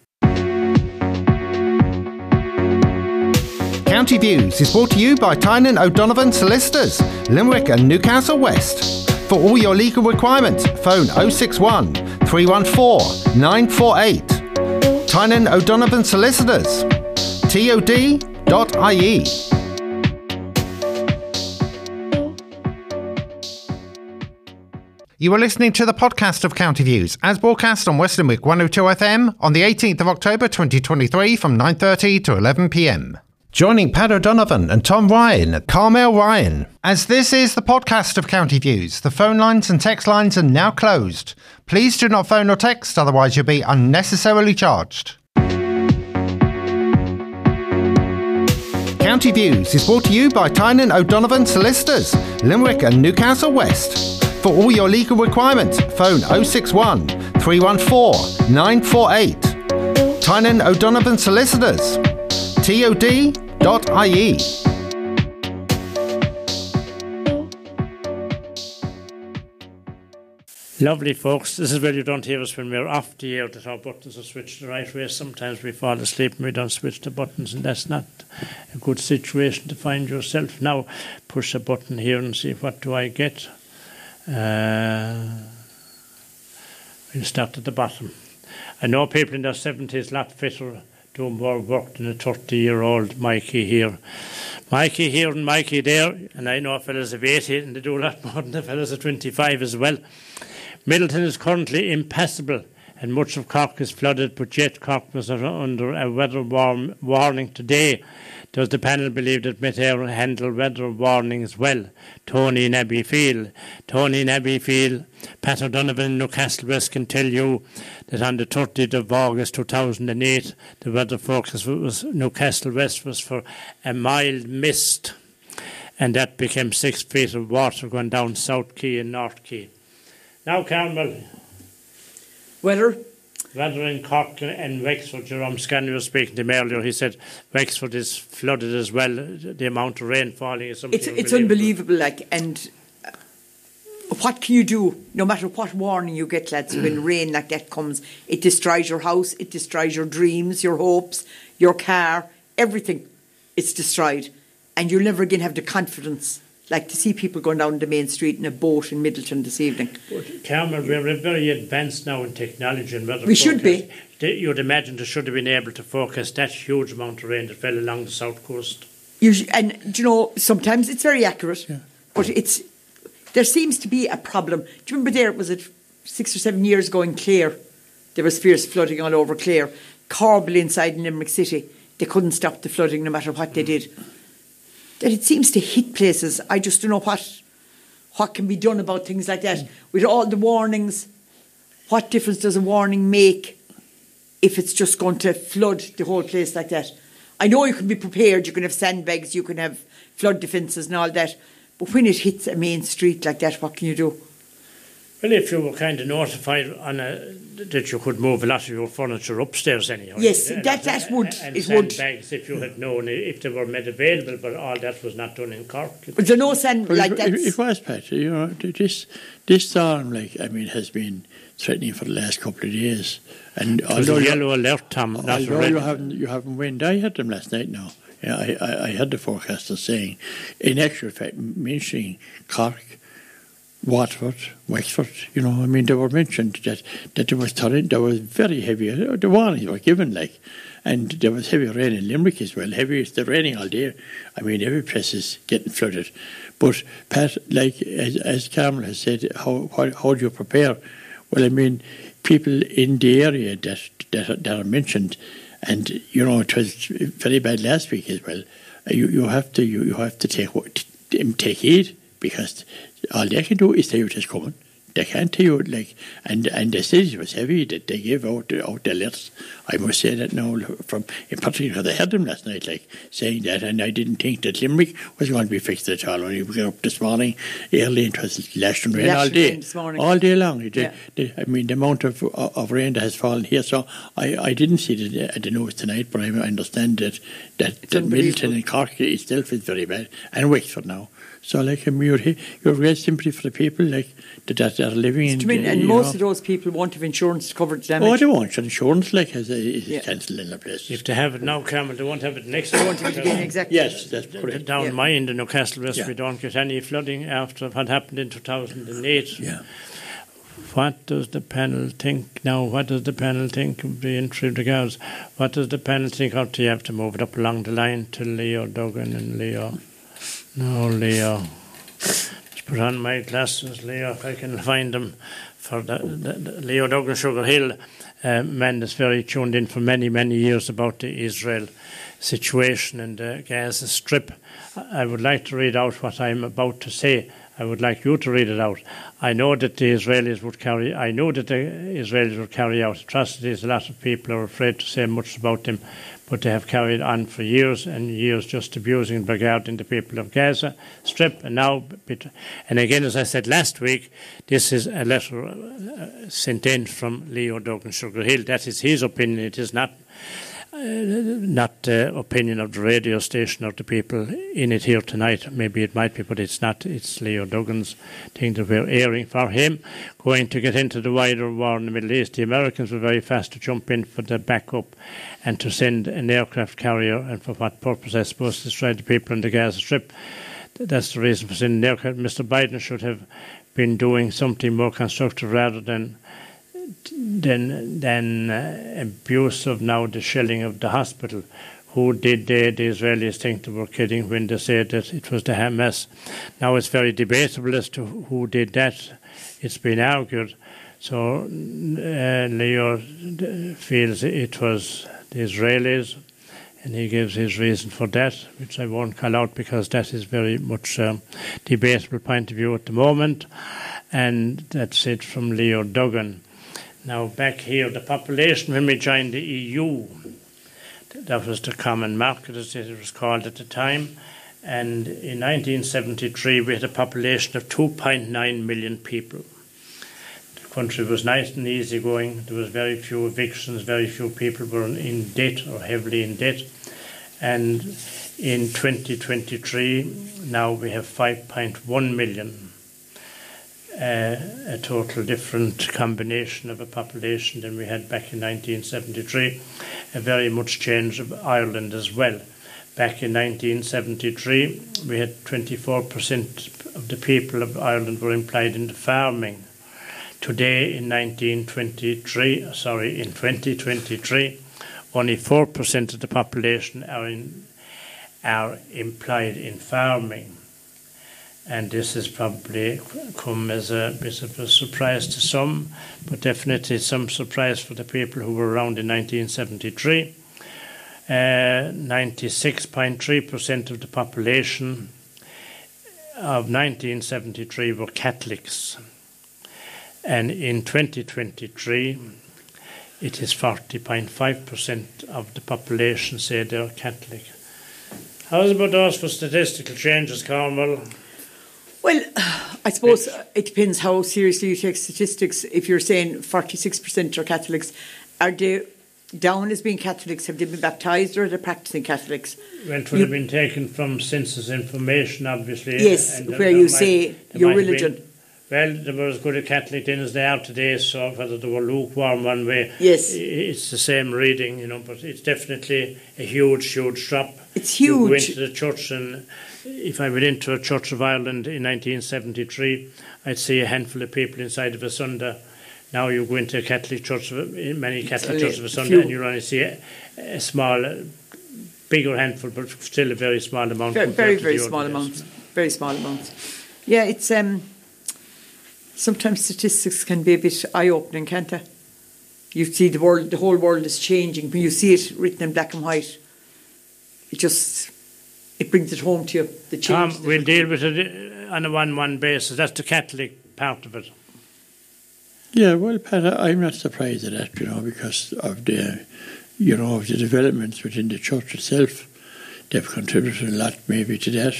County Views is brought to you by Tynan O'Donovan Solicitors, Limerick and Newcastle West. For all your legal requirements, phone 061 314 948. Tynan O'Donovan Solicitors. tod.ie. You are listening to the podcast of County Views, as broadcast on West Limerick 102 FM on the 18th of October 2023 from 9.30 to 11pm. Joining Pat O'Donovan and Tom Ryan at Carmel Ryan. As this is the podcast of County Views, the phone lines and text lines are now closed. Please do not phone or text, otherwise you'll be unnecessarily charged. County Views is brought to you by Tynan O'Donovan Solicitors, Limerick and Newcastle West. For all your legal requirements, phone 061 314 948. Tynan O'Donovan Solicitors. tod.ie. Lovely folks, this is where you don't hear us when we're off the air that our buttons are switched the right way. Sometimes we fall asleep and we don't switch the buttons, and that's not a good situation to find yourself. Now, push a button here and see what do I get. Uh, we'll start at the bottom. I know people in their 70s lot fitter doing more work than a 30 year old Mikey here. Mikey here and Mikey there, and I know fellas of 80 and they do a lot more than the fellas of 25 as well. Midleton is currently impassable and much of Cork is flooded, but yet Cork was under a weather warm warning today. Does the panel believe that Met Éireann handle weather warnings well? Tony Abbeyfeale. Tony Abbeyfeale, Pat O'Donovan, Newcastle West can tell you that on the 30th of August 2008, the weather forecast was Newcastle West was for a mild mist, and that became six feet of water going down South Quay and North Quay. Now, Carmel, Weather, Rather in Cork and Wexford, Jerome Scanlon was speaking to me earlier. He said Wexford is flooded as well. The amount of rain falling is something it's, it's unbelievable, like, and uh, what can you do? No matter what warning you get, lads, when rain like that comes, it destroys your house, it destroys your dreams, your hopes, your car, everything. It's destroyed. And you'll never again have the confidence like to see people going down the main street in a boat in Midleton this evening. But Carmel, we're very advanced now in technology and weather We should be. You'd imagine they should have been able to forecast that huge amount of rain that fell along the south coast. Usually, and do you know, sometimes it's very accurate, yeah. but it's there seems to be a problem. Do you remember there was it six or seven years ago in Clare? There was fierce flooding all over Clare. Corbally inside in Limerick City, they couldn't stop the flooding no matter what they mm. did. That it seems to hit places. I just don't know what what can be done about things like that. With all the warnings, what difference does a warning make if it's just going to flood the whole place like that? I know you can be prepared, you can have sandbags, you can have flood defences and all that, but when it hits a main street like that, what can you do? Well, if you were kind of notified on a, that you could move a lot of your furniture upstairs anyhow. Yes, And- that- that would- And it would. sandbags, if you had known, if they were made available, but all that was not done in Cork. But there's no sand Well, like it, that. it, it was, Pat. You know, this this storm, like I mean, has been threatening for the last couple of days. And It was although you- yellow alert, Tom, although you haven't you haven't wind, I had them last night. Now, yeah, I, I, I had the forecaster saying, in actual fact, mentioning Cork, Waterford, Wexford. You know, I mean, they were mentioned that that there was torrent, there was very heavy. The warnings were given, like, and there was heavy rain in Limerick as well. Heavy, it's raining all day. I mean, every place is getting flooded. But Pat, like as, as Carmel has said, how, how how do you prepare? Well, I mean, people in the area that that, that are mentioned, and you know, it was very bad last week as well. Uh, You you have to you, you have to take take heed because all they can do is tell you it is coming. They can't tell you like and and the cities was heavy that they gave out out the alerts. I must say that now from in particular they had them last night like saying that and I didn't think that Limerick was going to be fixed at all. When we got up this morning early and it was lashing rain all day. rain this morning. All day long. It, Yeah. the, I mean the amount of of rain that has fallen here. So I, I didn't see it at uh, the news tonight, but I understand that that, that Midleton and Cork itself is very bad, and Wexford now. So like I mean, you're, he- you're great sympathy for the people like that, that that are living in. I mean, and most know. of those people won't have insurance to cover the damage. Oh, they won't. Insurance, like, has a, is Yeah. cancelled in the place. If they have it now, Carmel, they won't have it next year. won't have it again, exactly. Yes, that's D- correct. Down Yeah. my end in Newcastle West, Yeah. we don't get any flooding after what happened in 2008. Yeah. What does the panel think now? What does the panel think of the entry of the girls? What does the panel think of? Do you have to move it up along the line to Leo Duggan and Leo? No, Leo. Just put on my glasses, Leo, if I can find them for the, the, the Leo Duggan Sugar Hill uh, man that's very tuned in for many, many years about the Israel situation and the Gaza Strip. I I would like to read out what I'm about to say. I would like you to read it out. I know that the Israelis would carry. I know that the Israelis would carry out atrocities. A lot of people are afraid to say much about them, but they have carried on for years and years, just abusing and regarding the people of Gaza Strip. And now, and again, as I said last week, this is a letter uh, sent in from Leo Duggan Sugar Hill. That is his opinion. It is not not the opinion of the radio station or the people in it here tonight. Maybe it might be, but it's not. It's Leo Duggan's thing that we're airing for him. Going to get into the wider war in the Middle East. The Americans were very fast to jump in for the backup and to send an aircraft carrier, and for what purpose, I suppose, to destroy the people in the Gaza Strip. That's the reason for sending an aircraft. Mr. Biden should have been doing something more constructive rather than than than uh, abuse of now the shelling of the hospital. Who did they, the Israelis think they were kidding when they said that it was the Hamas? Now it's very debatable as to who did that. It's been argued. So uh, Leo feels it was the Israelis, and he gives his reason for that, which I won't call out because that is very much um, debatable point of view at the moment. And that's it from Leo Duggan. Now, back here, the population when we joined the EU, that was the common market, as it was called at the time. And in 1973, we had a population of 2.9 million people. The country was nice and easy going. There was very few evictions, very few people were in debt or heavily in debt. And in 2023, now we have 5.1 million a total different combination of a population than we had back in 1973. A very much change of Ireland as well. Back in 1973, we had 24% of the people of Ireland were employed in the farming. Today, in 1923, sorry, in 2023, only 4% of the population are in, are employed in farming and this has probably come as a bit of a surprise to some, but definitely some surprise for the people who were around in 1973. Uh, 96.3% of the population of 1973 were Catholics, and in 2023 it is 40.5% of the population say they're Catholic. How's about those for statistical changes, Cornwall? Well, I suppose it depends how seriously you take statistics. If you're saying 46% are Catholics, are they down as being Catholics? Have they been baptised or are they practicing Catholics? Well, it would You- have been taken from census information, obviously. Yes, and where you might- say there your religion. been- well, they were as good a Catholic then as they are today, so whether they were lukewarm one way, Yes. it's the same reading, you know, but it's definitely a huge, huge drop. It's You go huge. into the church, and if I went into a Church of Ireland in 1973, I'd see a handful of people inside of a Sunday. Now you go into a Catholic church, in many Catholic churches of Sunday, and you only see a, a small, uh, bigger handful, but still a very small amount. Very, very, very small other amounts. Very small amounts. Yeah, it's um. Sometimes statistics can be a bit eye-opening, can't they? You see the world, the whole world is changing. When you see it written in black and white, it just it brings it home to you. The Tom, change. we'll deal with it uh, on a one-one basis. That's the Catholic part of it. Yeah, well, Pat, I- I'm not surprised at that, you know, because of the, you know, of the developments within the church itself. They've contributed a lot, maybe, to that.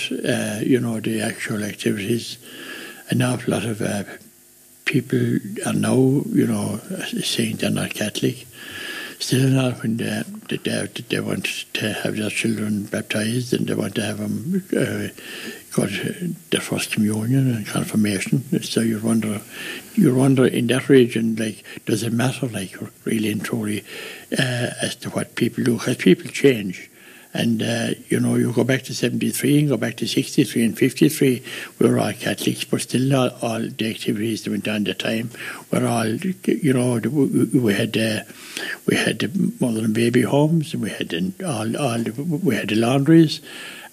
Uh, you know, the actual activities. An awful lot of uh, people are now, you know, saying they're not Catholic. Still not when they, they, they want to have their children baptized and they want to have them uh, got their first communion and confirmation. So you wonder, you wonder in that region, like, does it matter, like, really and truly, uh, as to what people do? Because people change. And, uh, you know, you go back to 73 and go back to 63 and 53, we were all Catholics, but still all, all the activities that went on at the time were all, you know, we, we had uh, we had the mother and baby homes, and we had all, all the, we had the laundries,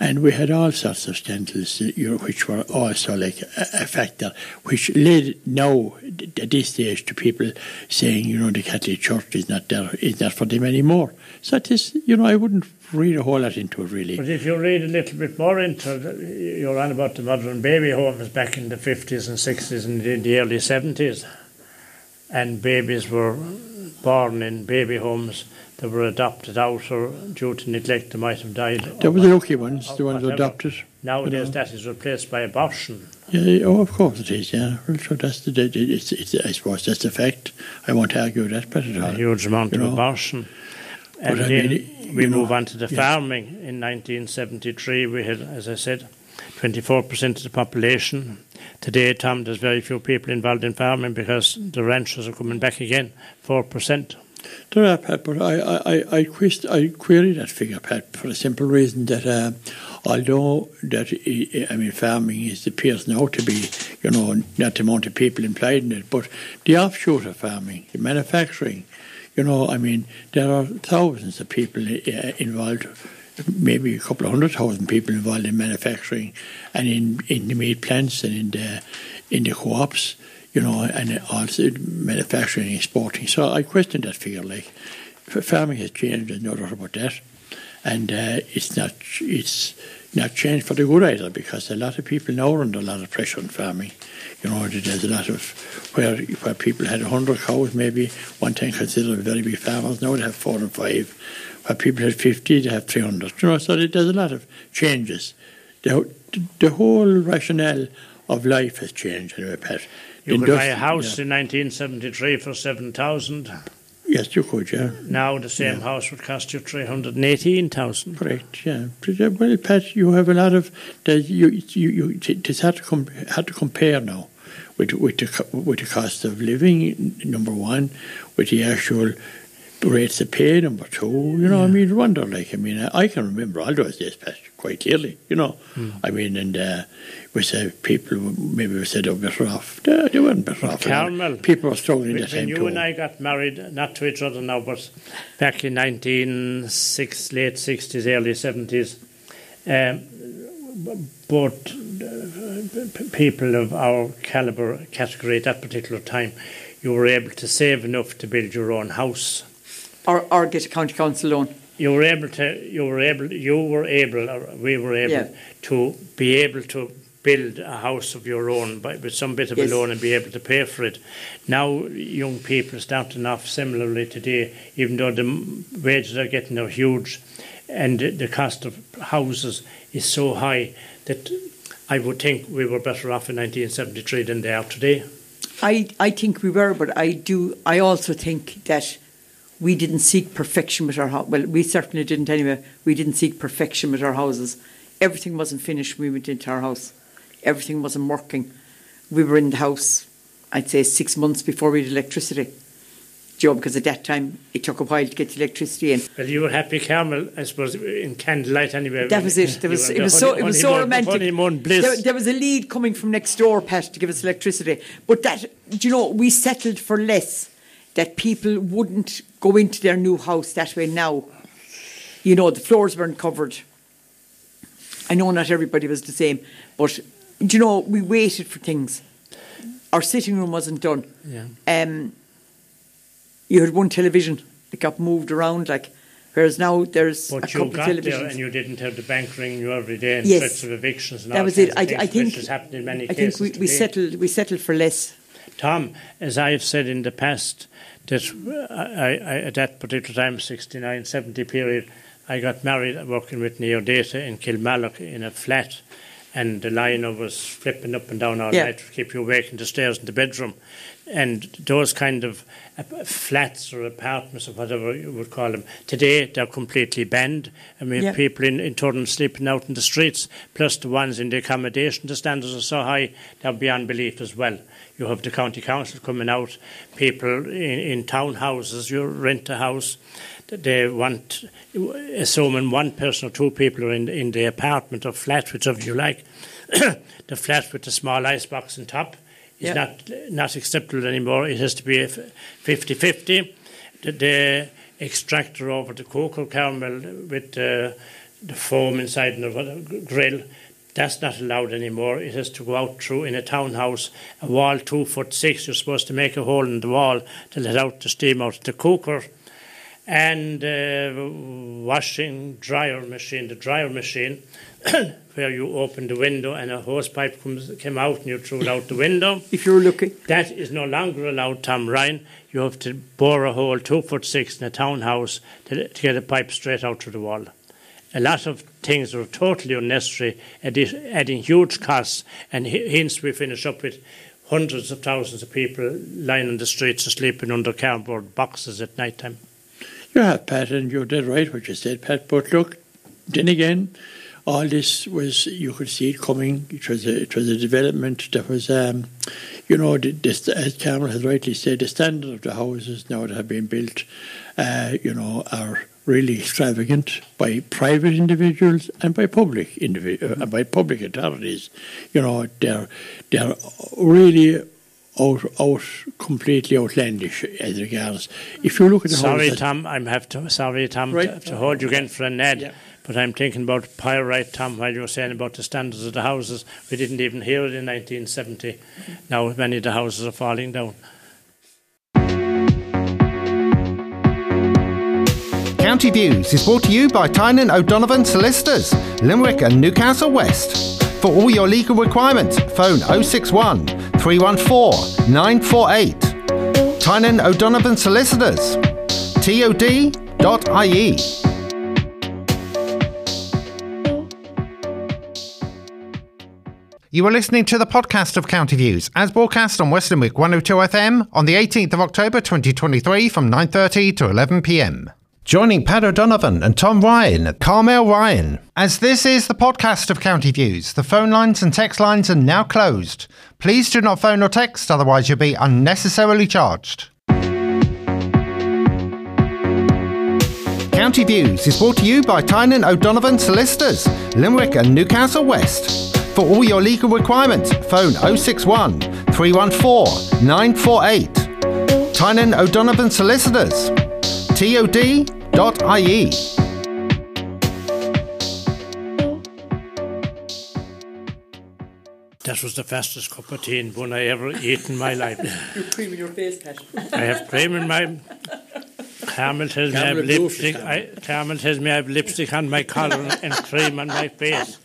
and we had all sorts of scandals, uh, you know, which were also like a, factor, which led now at this stage to people saying, you know, the Catholic Church is not there, is not for them anymore. So it is, you know, I wouldn't read a whole lot into it really. But if you read a little bit more into it, uh, you're on about the mother and baby homes back in the 50s and 60s and in the early 70s. And babies were born in baby homes that were adopted out or due to neglect they might have died. There were the lucky ones, the ones whatever. adopted. Nowadays you know. that is replaced by abortion. Yeah, oh, of course it is. Yeah, well, so that's the. It's, it's, I suppose that's the fact. I won't argue that, but at all. A huge amount you of know. abortion. But And I mean, we know, move on to the yes. farming. In 1973, we had, as I said, 24% of the population. Today, Tom, there's very few people involved in farming because the ranchers are coming back again, 4%. There are, Pat, but I, I, I, quest, I query that figure, Pat, for the simple reason that uh, although that I I mean farming is appears now to be, you know, not the amount of people employed in it, but the offshoot of farming, the manufacturing, you know, I mean, there are thousands of people uh, involved, maybe a couple of hundred thousand people involved in manufacturing and in, in the meat plants and in the in the co-ops, you know, and also manufacturing and exporting. So I question that. Like, farming has changed, there's no doubt about that, and uh, it's not it's not changed for the good either because a lot of people now are under a lot of pressure on farming. You know, there's a lot of where where people had hundred cows, maybe one time considered very big farmers. Now they have four and five. Where people had fifty, they have three hundred. You know, so there's a lot of changes. The, the whole rationale of life has changed anyway, Pat. You could buy a house yeah. in 1973 for 7,000. Yes, you could, yeah. Now the same Yeah. house would cost you 318,000. Correct, yeah. Well, Pat, you have a lot of. You, you, you t- it's hard to com- hard to compare now with with the with the cost of living. Number one, with the actual rates of pay. Number two, you know, I mean, wonder. Like, I mean, I, I can remember all those days, Pat, quite clearly. You know, I mean, and uh, we said people maybe we said they were better off. They, they weren't better off. Carmel, people were struggling When that time you too. and I got married, not to each other now, but back in 1906, late 60s, early 70s, um, both uh, people of our caliber category at that particular time, you were able to save enough to build your own house. Or, or get a county council loan. You were able to, you were able, you were able, or we were able Yeah. to be able to build a house of your own by, with some bit of Yes. a loan and be able to pay for it. Now, young people are starting off similarly today, even though the wages are getting are huge and the, the cost of houses is so high that I would think we were better off in 1973 than they are today. I, I think we were, but I do. I also think that we didn't seek perfection with our house. Well, we certainly didn't anyway. We didn't seek perfection with our houses. Everything wasn't finished when we went into our house. Everything wasn't working. We were in the house, I'd say, six months before we had electricity. Joe, because at that time it took a while to get the electricity in. Well, you were happy, Carmel, I suppose, in candlelight anyway. That was it. There was, it was so it was so romantic. There, there was a lead coming from next door, Pat, to give us electricity. But that, you know, we settled for less. That people wouldn't go into their new house that way now. You know, the floors weren't covered. I know not everybody was the same, but do you know, we waited for things. Our sitting room wasn't done. Yeah. Um, you had one television that got moved around, like, whereas now there's a But you couple of got there televisions. and you didn't have the bank ringing you every day and Yes. threats of evictions and that all was it. I, things, I think which has happened in many I cases think we, we settled we settled for less. Tom, as I have said in the past, that I, I, at that particular time, 69, 70 period, I got married working with Neodata in Kilmallock in a flat, and the liner was flipping up and down all Yeah. night to keep you awake in the stairs in the bedroom. And those kind of uh, flats or apartments or whatever you would call them, today they're completely banned. I mean, Yeah. people in, in Turdon sleeping out in the streets, plus the ones in the accommodation, the standards are so high, they're beyond belief as well. You have the county council coming out, people in, in townhouses, you rent a house, they want, assuming one person or two people are in, in the apartment or flat, whichever you like, the flat with the small icebox on top is Yeah. not not acceptable anymore. It has to be a 50-50. The, the extractor over the cocoa caramel with the, the foam inside the grill, that's not allowed anymore. It has to go out through in a townhouse, a wall two foot six. You're supposed to make a hole in the wall to let out the steam out of the cooker. And uh, washing dryer machine, the dryer machine, where you open the window and a hose pipe comes came out and you threw it out the window. If you're lucky. That is no longer allowed, Tom Ryan. You have to bore a hole two foot six in a townhouse to, to get a pipe straight out to the wall. A lot of things are totally unnecessary, adding huge costs, and hence we finish up with hundreds of thousands of people lying on the streets or sleeping under cardboard boxes at night time. You have, Pat, and you're dead right what you said, Pat. But look, then again, all this was, you could see it coming. It was a, it was a development that was, um, you know, the, the, as Carmel has rightly said, the standard of the houses now that have been built, uh, you know, are really extravagant by private individuals and by public individ- uh, by public authorities. You know, they're they're really out, out completely outlandish as regards. If you look at the Sorry, houses, Tom. I'm have to. Sorry, Tom, Right. to, to hold you again for an ad. Yeah. But I'm thinking about pyrite, Tom, while you were saying about the standards of the houses. We didn't even hear it in 1970. Now many of the houses are falling down. County Views is brought to you by Tynan O'Donovan Solicitors, Limerick and Newcastle West. For all your legal requirements, phone 061 314 948. Tynan O'Donovan Solicitors, tod.ie. You are listening to the podcast of County Views, as broadcast on West Limerick 102 FM on the 18th of October 2023 from 9.30 to 11pm. Joining Pat O'Donovan and Tom Ryan, at Carmel Ryan. As this is the podcast of County Views, the phone lines and text lines are now closed. Please do not phone or text, otherwise you'll be unnecessarily charged. County Views is brought to you by Tynan O'Donovan Solicitors, Limerick and Newcastle West. For all your legal requirements, phone 061 314 948. Tynan O'Donovan Solicitors, tod.ie. That was the fastest cup of tea and one I ever ate in my life. You're cream in your face, Pat. I have cream in my. Carmel tells me I have Carmel lipstick. I, Carmel tells me I have lipstick on my collar and, and cream on my face.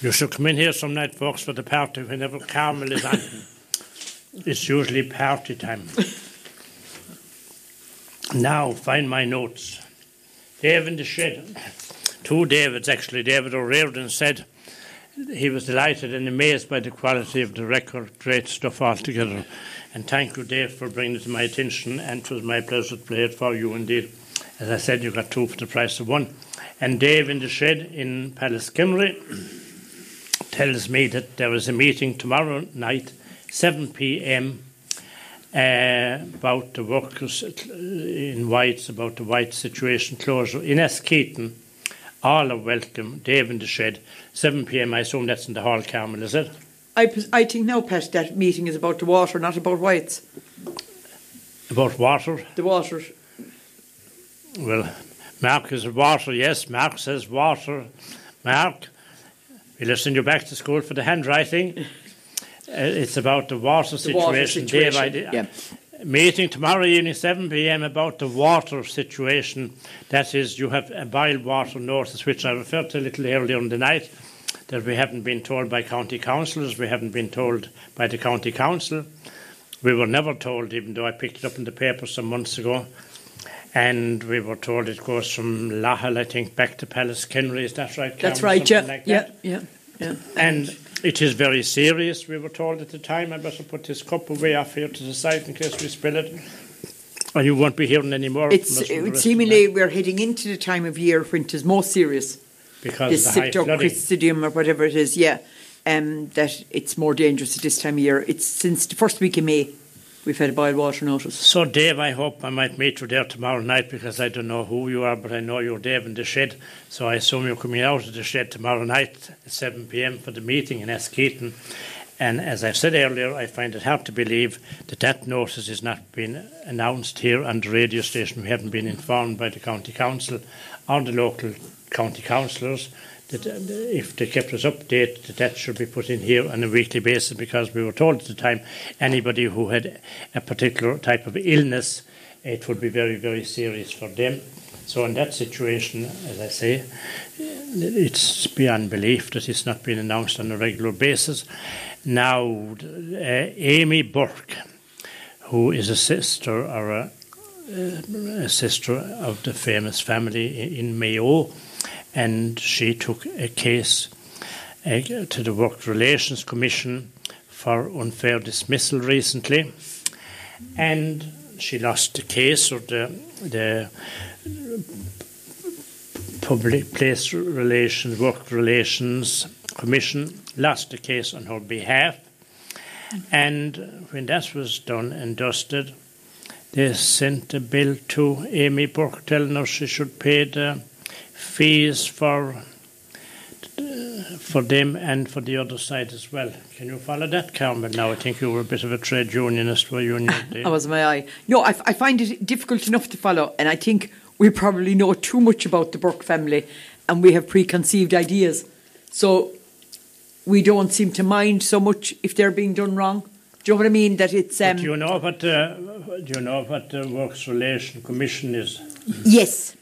You should come in here some night, folks, for the party whenever Carmel is on. It's usually party time. Now, find my notes. Dave in the shed. Two Davids, actually. David O'Riordan said he was delighted and amazed by the quality of the record. Great stuff altogether. And thank you, Dave, for bringing it to my attention. And it was my pleasure to play it for you indeed. As I said, you got two for the price of one. And Dave in the shed in Pallaskenry tells me that there is a meeting tomorrow night, 7 p.m. Uh, about the workers in Whites, about the White situation closure in Askeaton. All are welcome. Dave in the shed, 7 p.m. I assume that's in the Hall, Carmel, is it? I, I think now, Pat, that meeting is about the water, not about whites. About water. The water. Well, Mark is water, yes. Mark says water. Mark, we'll send you back to school for the handwriting. Uh, it's about the water The water situation. I situation, did- yeah. Meeting tomorrow evening, 7 pm, about the water situation. That is, you have a boiled water north, which I referred to a little earlier in the night, that we haven't been told by county councillors, we haven't been told by the county council. We were never told, even though I picked it up in the paper some months ago. And we were told it goes from Lahal, I think, back to Pallaskenry. Is that right? That's right, yeah, like yeah, that. yeah, yeah. And it is very serious, we were told at the time. I better put this cup away off here to the side in case we spill it. And you won't be hearing any more It's it, seemingly we're heading into the time of year when it is most serious. because This of the high flooding. Or whatever it is, yeah. Um, that it's more dangerous at this time of year. It's since the first week of May we've had a boil water notice. So, Dave, I hope I might meet you there tomorrow night because I don't know who you are, but I know you're Dave in the shed. So I assume you're coming out of the shed tomorrow night at 7 pm for the meeting in Askeaton. And as I've said earlier, I find it hard to believe that that notice has not been announced here on the radio station. We haven't been informed by the county council or the local county councillors that uh, if they kept us updated, that that should be put in here on a weekly basis because we were told at the time anybody who had a particular type of illness, it would be very, very serious for them. So in that situation, as I say, it's beyond belief that it's not been announced on a regular basis. Now, uh, Amy Burke, who is a sister or a, uh, a sister of the famous family in Mayo, and she took a case uh, to the Work Relations Commission for unfair dismissal recently, and she lost the case or the the public place relations work relations commission lost the case on her behalf. And when that was done and dusted they sent a bill to Amy Burke telling her she should pay the fees for for them and for the other side as well. Can you follow that, Carmel? Now, I think you were a bit of a trade unionist, were you? day? That was my eye. No, I, I find it difficult enough to follow, and I think we probably know too much about the Burke family, and we have preconceived ideas. So we don't seem to mind so much if they're being done wrong. Do you know what I mean? That it's But um, do you know what? Uh, do you know what the Works Relation Commission is? yes,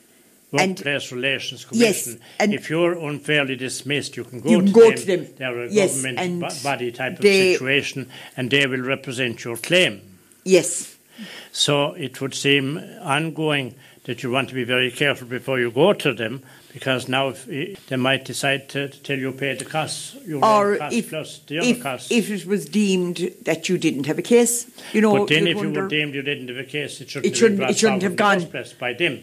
And- Workplace Relations Yes, Commission. and- if you're unfairly dismissed, you can go, You to, go them. to them. They're a Yes, government and bo- body type of situation, and they will represent your claim. yes, So it would seem ongoing that you want to be very careful before you go to them, because now if, eh, they might decide to, to tell you pay the costs, your or own costs if plus the other if, costs. if it was deemed that you didn't have a case, you know, but then, if you were deemed you didn't have a case, it shouldn't, It shouldn't- have, it shouldn't have forward in the gone. by them.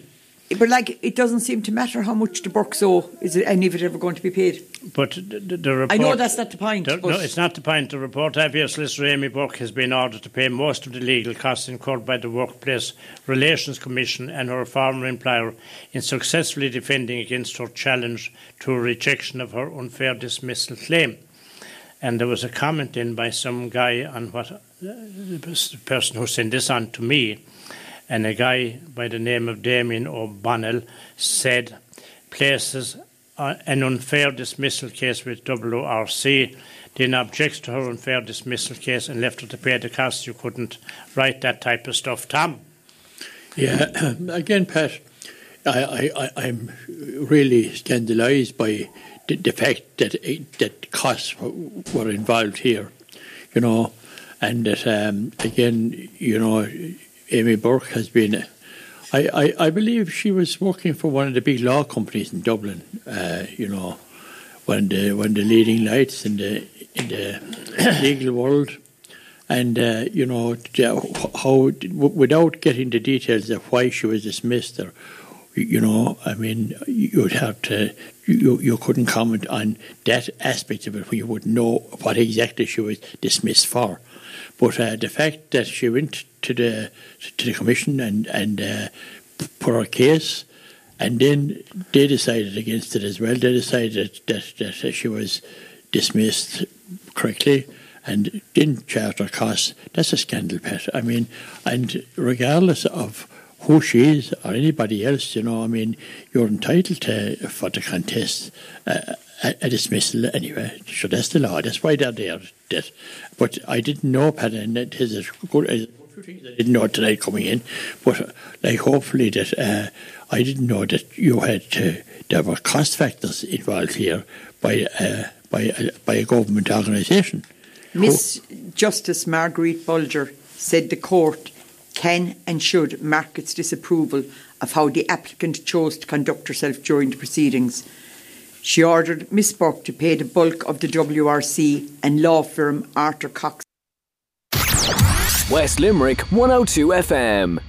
But like, it doesn't seem to matter how much the Burkes owe. Is it any of it ever going to be paid? But the, the, report, I know that's not the point. the- but no, it's not the point. The report here, Solicitor Amy Burke has been ordered to pay most of the legal costs incurred by the Workplace Relations Commission and her former employer in successfully defending against her challenge to a rejection of her unfair dismissal claim. And there was a comment in by some guy on what uh, the person who sent this on to me, and a guy by the name of Damien O'Bonnell said places uh, an unfair dismissal case with WRC, then objects to her unfair dismissal case and left her to pay the costs. You couldn't write that type of stuff, Tom. Yeah, again, Pat, I, I, I'm really scandalised by the, the fact that that costs were involved here, you know, and that um, again, you know, Amy Burke has been. I, I, I believe she was working for one of the big law companies in Dublin. Uh, you know, one of the of the leading lights in the in the legal world and uh, you know how without getting the details of why she was dismissed or you know i mean you'd have to you, you couldn't comment on that aspect of it when you wouldn't know what exactly she was dismissed for but uh, the fact that she went to the to the commission and and uh, put her case. And then they decided against it as well. They decided that, that, she was dismissed correctly and didn't charge her costs, that's a scandal, Pat. I mean, and regardless of who she is or anybody else, you know, I mean, you're entitled to for the contest uh, a, dismissal anyway. So that's the law. That's why they're there. That, but I didn't know, Pat, and that is a good. a few I didn't know tonight coming in, but uh, like hopefully that uh, I didn't know that you had there were cost factors involved here by uh, by a, by a government organisation. Miss Justice Marguerite Bolger said the court can and should mark its disapproval of how the applicant chose to conduct herself during the proceedings. She ordered Miss Burke to pay the bulk of the WRC and law firm Arthur Cox. West Limerick 102 FM.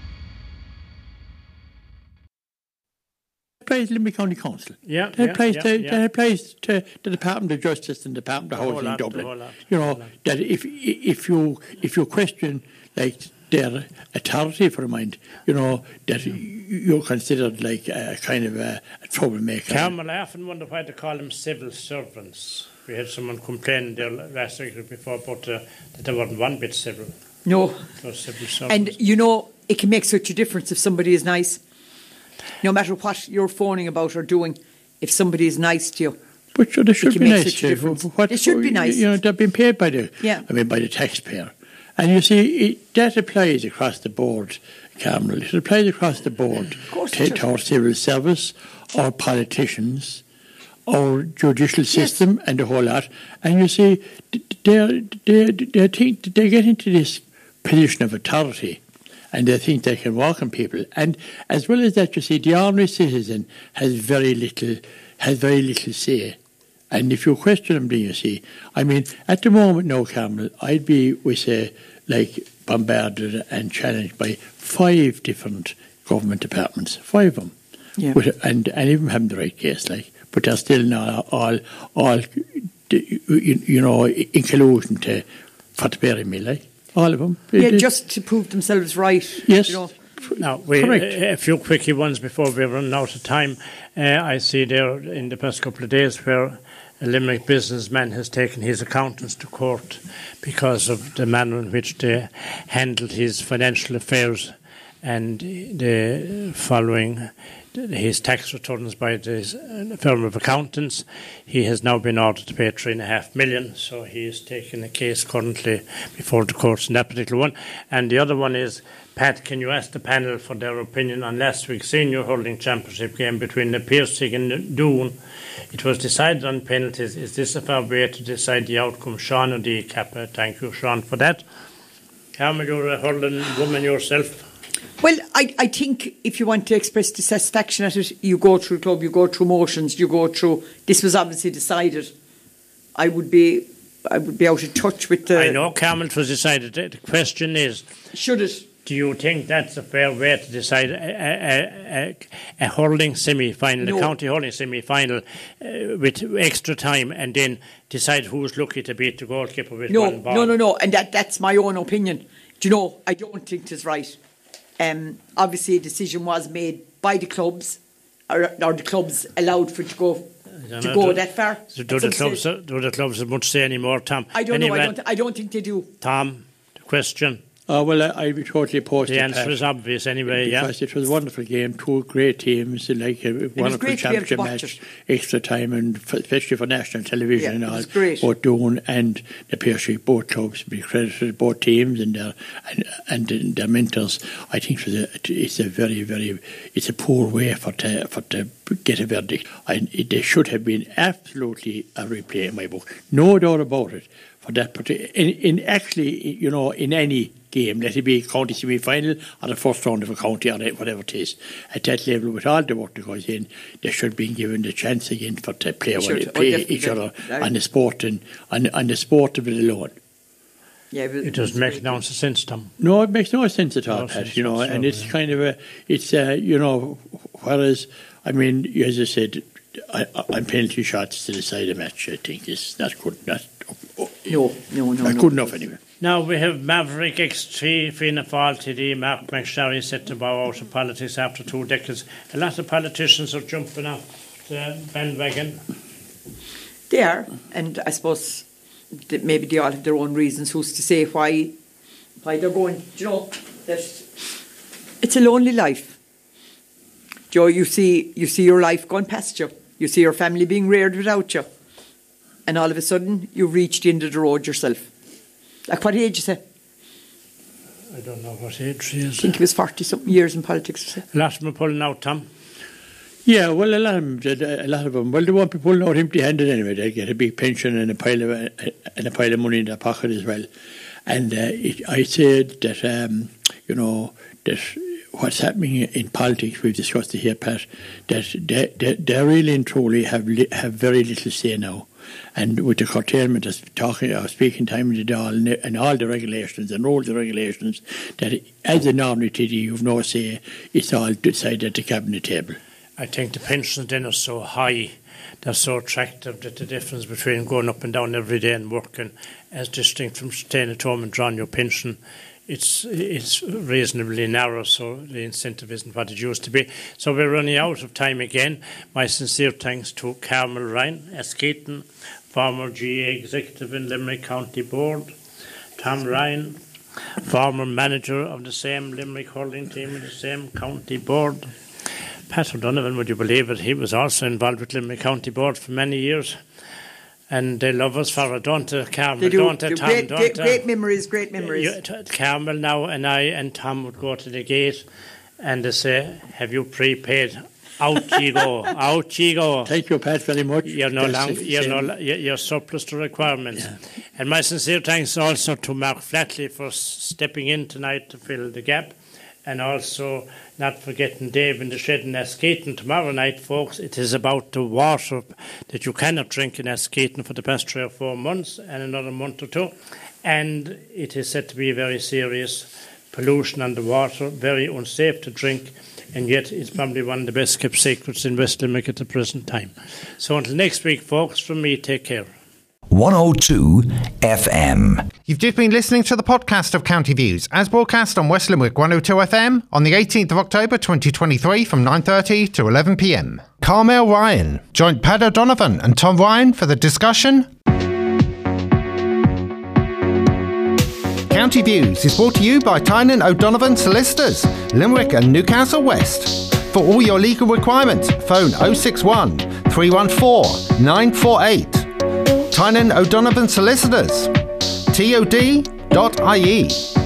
applies to Limerick County Council. Yeah, that yeah, applies yeah, to yeah. that applies to the Department of Justice and the Department of Housing in Dublin. lot, You know whole lot. that if if you if you question like their authority for a mind, you know that y- you're considered like a kind of a, a troublemaker. Carmel, I often wonder why they call them civil servants. We had someone complain there last week or before about uh, that they weren't one bit civil. No. They civil servants. And you know, it can make such a difference if somebody is nice. No matter what you're phoning about or doing, if somebody is nice to you. But sure, they should be nice. such to- difference. what- They should be nice. You know, they're being paid by the, Yeah. I mean, by the taxpayer. And you see, it, that applies across the board, Carmel. It applies across the board course to, to our civil service, our politicians, our judicial system, and the whole lot. And you see, they they they think they get into this position of authority. And they think they can walk on people, and as well as that, you see, the ordinary citizen has very little, has very little say and if you question them, then you see, I mean, at the moment, no, Carmel, I'd be, we say, like bombarded and challenged by five different government departments, five of them, Yeah. With- and and even having the right case, like, but they're still not all, all, you, you know, in collusion to for to bury me, like all of them. Yeah, It- it- just to prove themselves right. yes. You know. Now, we, Correct. a few quickie ones before we run out of time. Uh, I see there in the past couple of days where a Limerick businessman has taken his accountants to court because of the manner in which they handled his financial affairs and the following his tax returns by uh, firm of accountants. He has now been ordered to pay three and a half million, so he is taking a case currently before the courts in that particular one. And the other one is Pat, can you ask the panel for their opinion on last week's senior hurling championship game between the Piarsaigh and Doon? It was decided on penalties. Is this a fair way to decide the outcome? Sean or the Kappa? Thank you, Sean, for that. Carmel, you're a hurling woman yourself. Well, I, I think if you want to express dissatisfaction at it, you go through the club, you go through motions, you go through. This was obviously decided. I would be, I would be out of touch with the. I know Carmel it was decided. The the question is, Should it? Do you think that's a fair way to decide a, a, a, a hurling semi-final, No. a county hurling semi-final, uh, with extra time, and then decide who's lucky to beat the goalkeeper with No, one ball? no, no, no. And that, that's my own opinion. Do you know? I don't think it's right. Um, obviously, a decision was made by the clubs, or, or the clubs allowed for it to go to know, go do- that far. So do the clubs? Do the clubs have much say anymore, Tom? I don't anyway, know. I don't. I don't think they do. Tom, the question. Oh, well, I, I'd be totally opposed The answer Pat. is obvious anyway. Yeah. it was a wonderful game, two great teams, like uh, a wonderful great to be able to championship match, it. extra time, and f- especially for national television Yeah, and it all. was great. Both Doon and the Piarsaigh, both clubs, be credited both teams and their and, and their mentors. I think it was a, it's a very, very, it's a poor way for to, for to get a verdict. I, it, there should have been absolutely a replay in my book, no doubt about it. For that, but in, in actually, you know, in any game, let it be a county semi-final or the first round of a county or whatever it is, at that level, with all the work that goes in, they should be given the chance again for to play, Sure, one- oh, play definitely. each other Right. on the sport and on, on the sport of it alone. Yeah, It doesn't make no sense, Tom. No, it makes no sense at all, No Pat. sense You know, and whatsoever, it's yeah. kind of a, it's uh, you know, whereas I mean, as I said, I, I- on penalty shots to decide a match, I think is not good, not No, no, no, not no. good enough anyway. Now we have Maverick X3 Fianna Fáil TD Marc MacSharry set to bow out of politics after two decades. A lot of politicians are jumping off the bandwagon. They are, and I suppose that maybe they all have their own reasons. Who's to say why why they're going? Do you know it's a lonely life. Joe, you see you see your life going past you. You see your family being reared without you, and all of a sudden you reach the end of the road yourself. Like what age is it? I don't know what age she is. I think he was forty something years in politics. A lot of them are pulling out, Tom. Yeah, well, a lot of them, a lot of them, well, they won't be pulling out empty-handed anyway. They get a big pension and a pile of and a pile of money in their pocket as well. And uh, it, I said that um, you know, that what's happening in politics, we've discussed it here, Pat, that they, they, they really and truly have li- have very little say now. And with the curtailment, of talking, uh, speaking time the all, and all the regulations and all the regulations, that as a TD, you've no say, it's all decided at the cabinet table. I think the pensions then are so high, they're so attractive that the difference between going up and down every day and working, as distinct from staying at home and drawing your pension, it's it's reasonably narrow, so the incentive isn't what it used to be. So we're running out of time again. My sincere thanks to Carmel Ryan, Askeaton, former GA executive in Limerick County Board, Tom Ryan, former manager of the same Limerick hurling team in the same county board. Pat O'Donovan, would you believe it? He was also involved with Limerick County Board for many years and they love us for it, don't they, Carmel? They do. Don't they, do Tom? great, don't great, great uh, memories, great memories. You, t- Carmel now and I and Tom would go to the gate and they say, Have you prepaid? Out you go, out you go. Thank you, Pat, very much. You're no That's long, the you're, no, you're you're surplus to requirements. And my sincere thanks also to Mark Flatley for stepping in tonight to fill the gap. And also not forgetting Dave in the shed in Askeaton tomorrow night, folks. It is about the water that you cannot drink in Askeaton for the past three or four months and another month or two. And it is said to be very serious pollution on the water, very unsafe to drink, and yet it's probably one of the best kept secrets in West Limerick at the present time. So until next week, folks, from me, take care. 102 FM. You've just been listening to the podcast of County Views, as broadcast on West Limerick 102 FM on the 18th of October 2023 from 9.30 to 11pm. Carmel Ryan joined Pat O'Donovan and Tom Ryan for the discussion. County Views is brought to you by Tynan O'Donovan Solicitors, Limerick and Newcastle West. For all your legal requirements, phone 061 314 948. Tynan O'Donovan Solicitors. TOD.ie.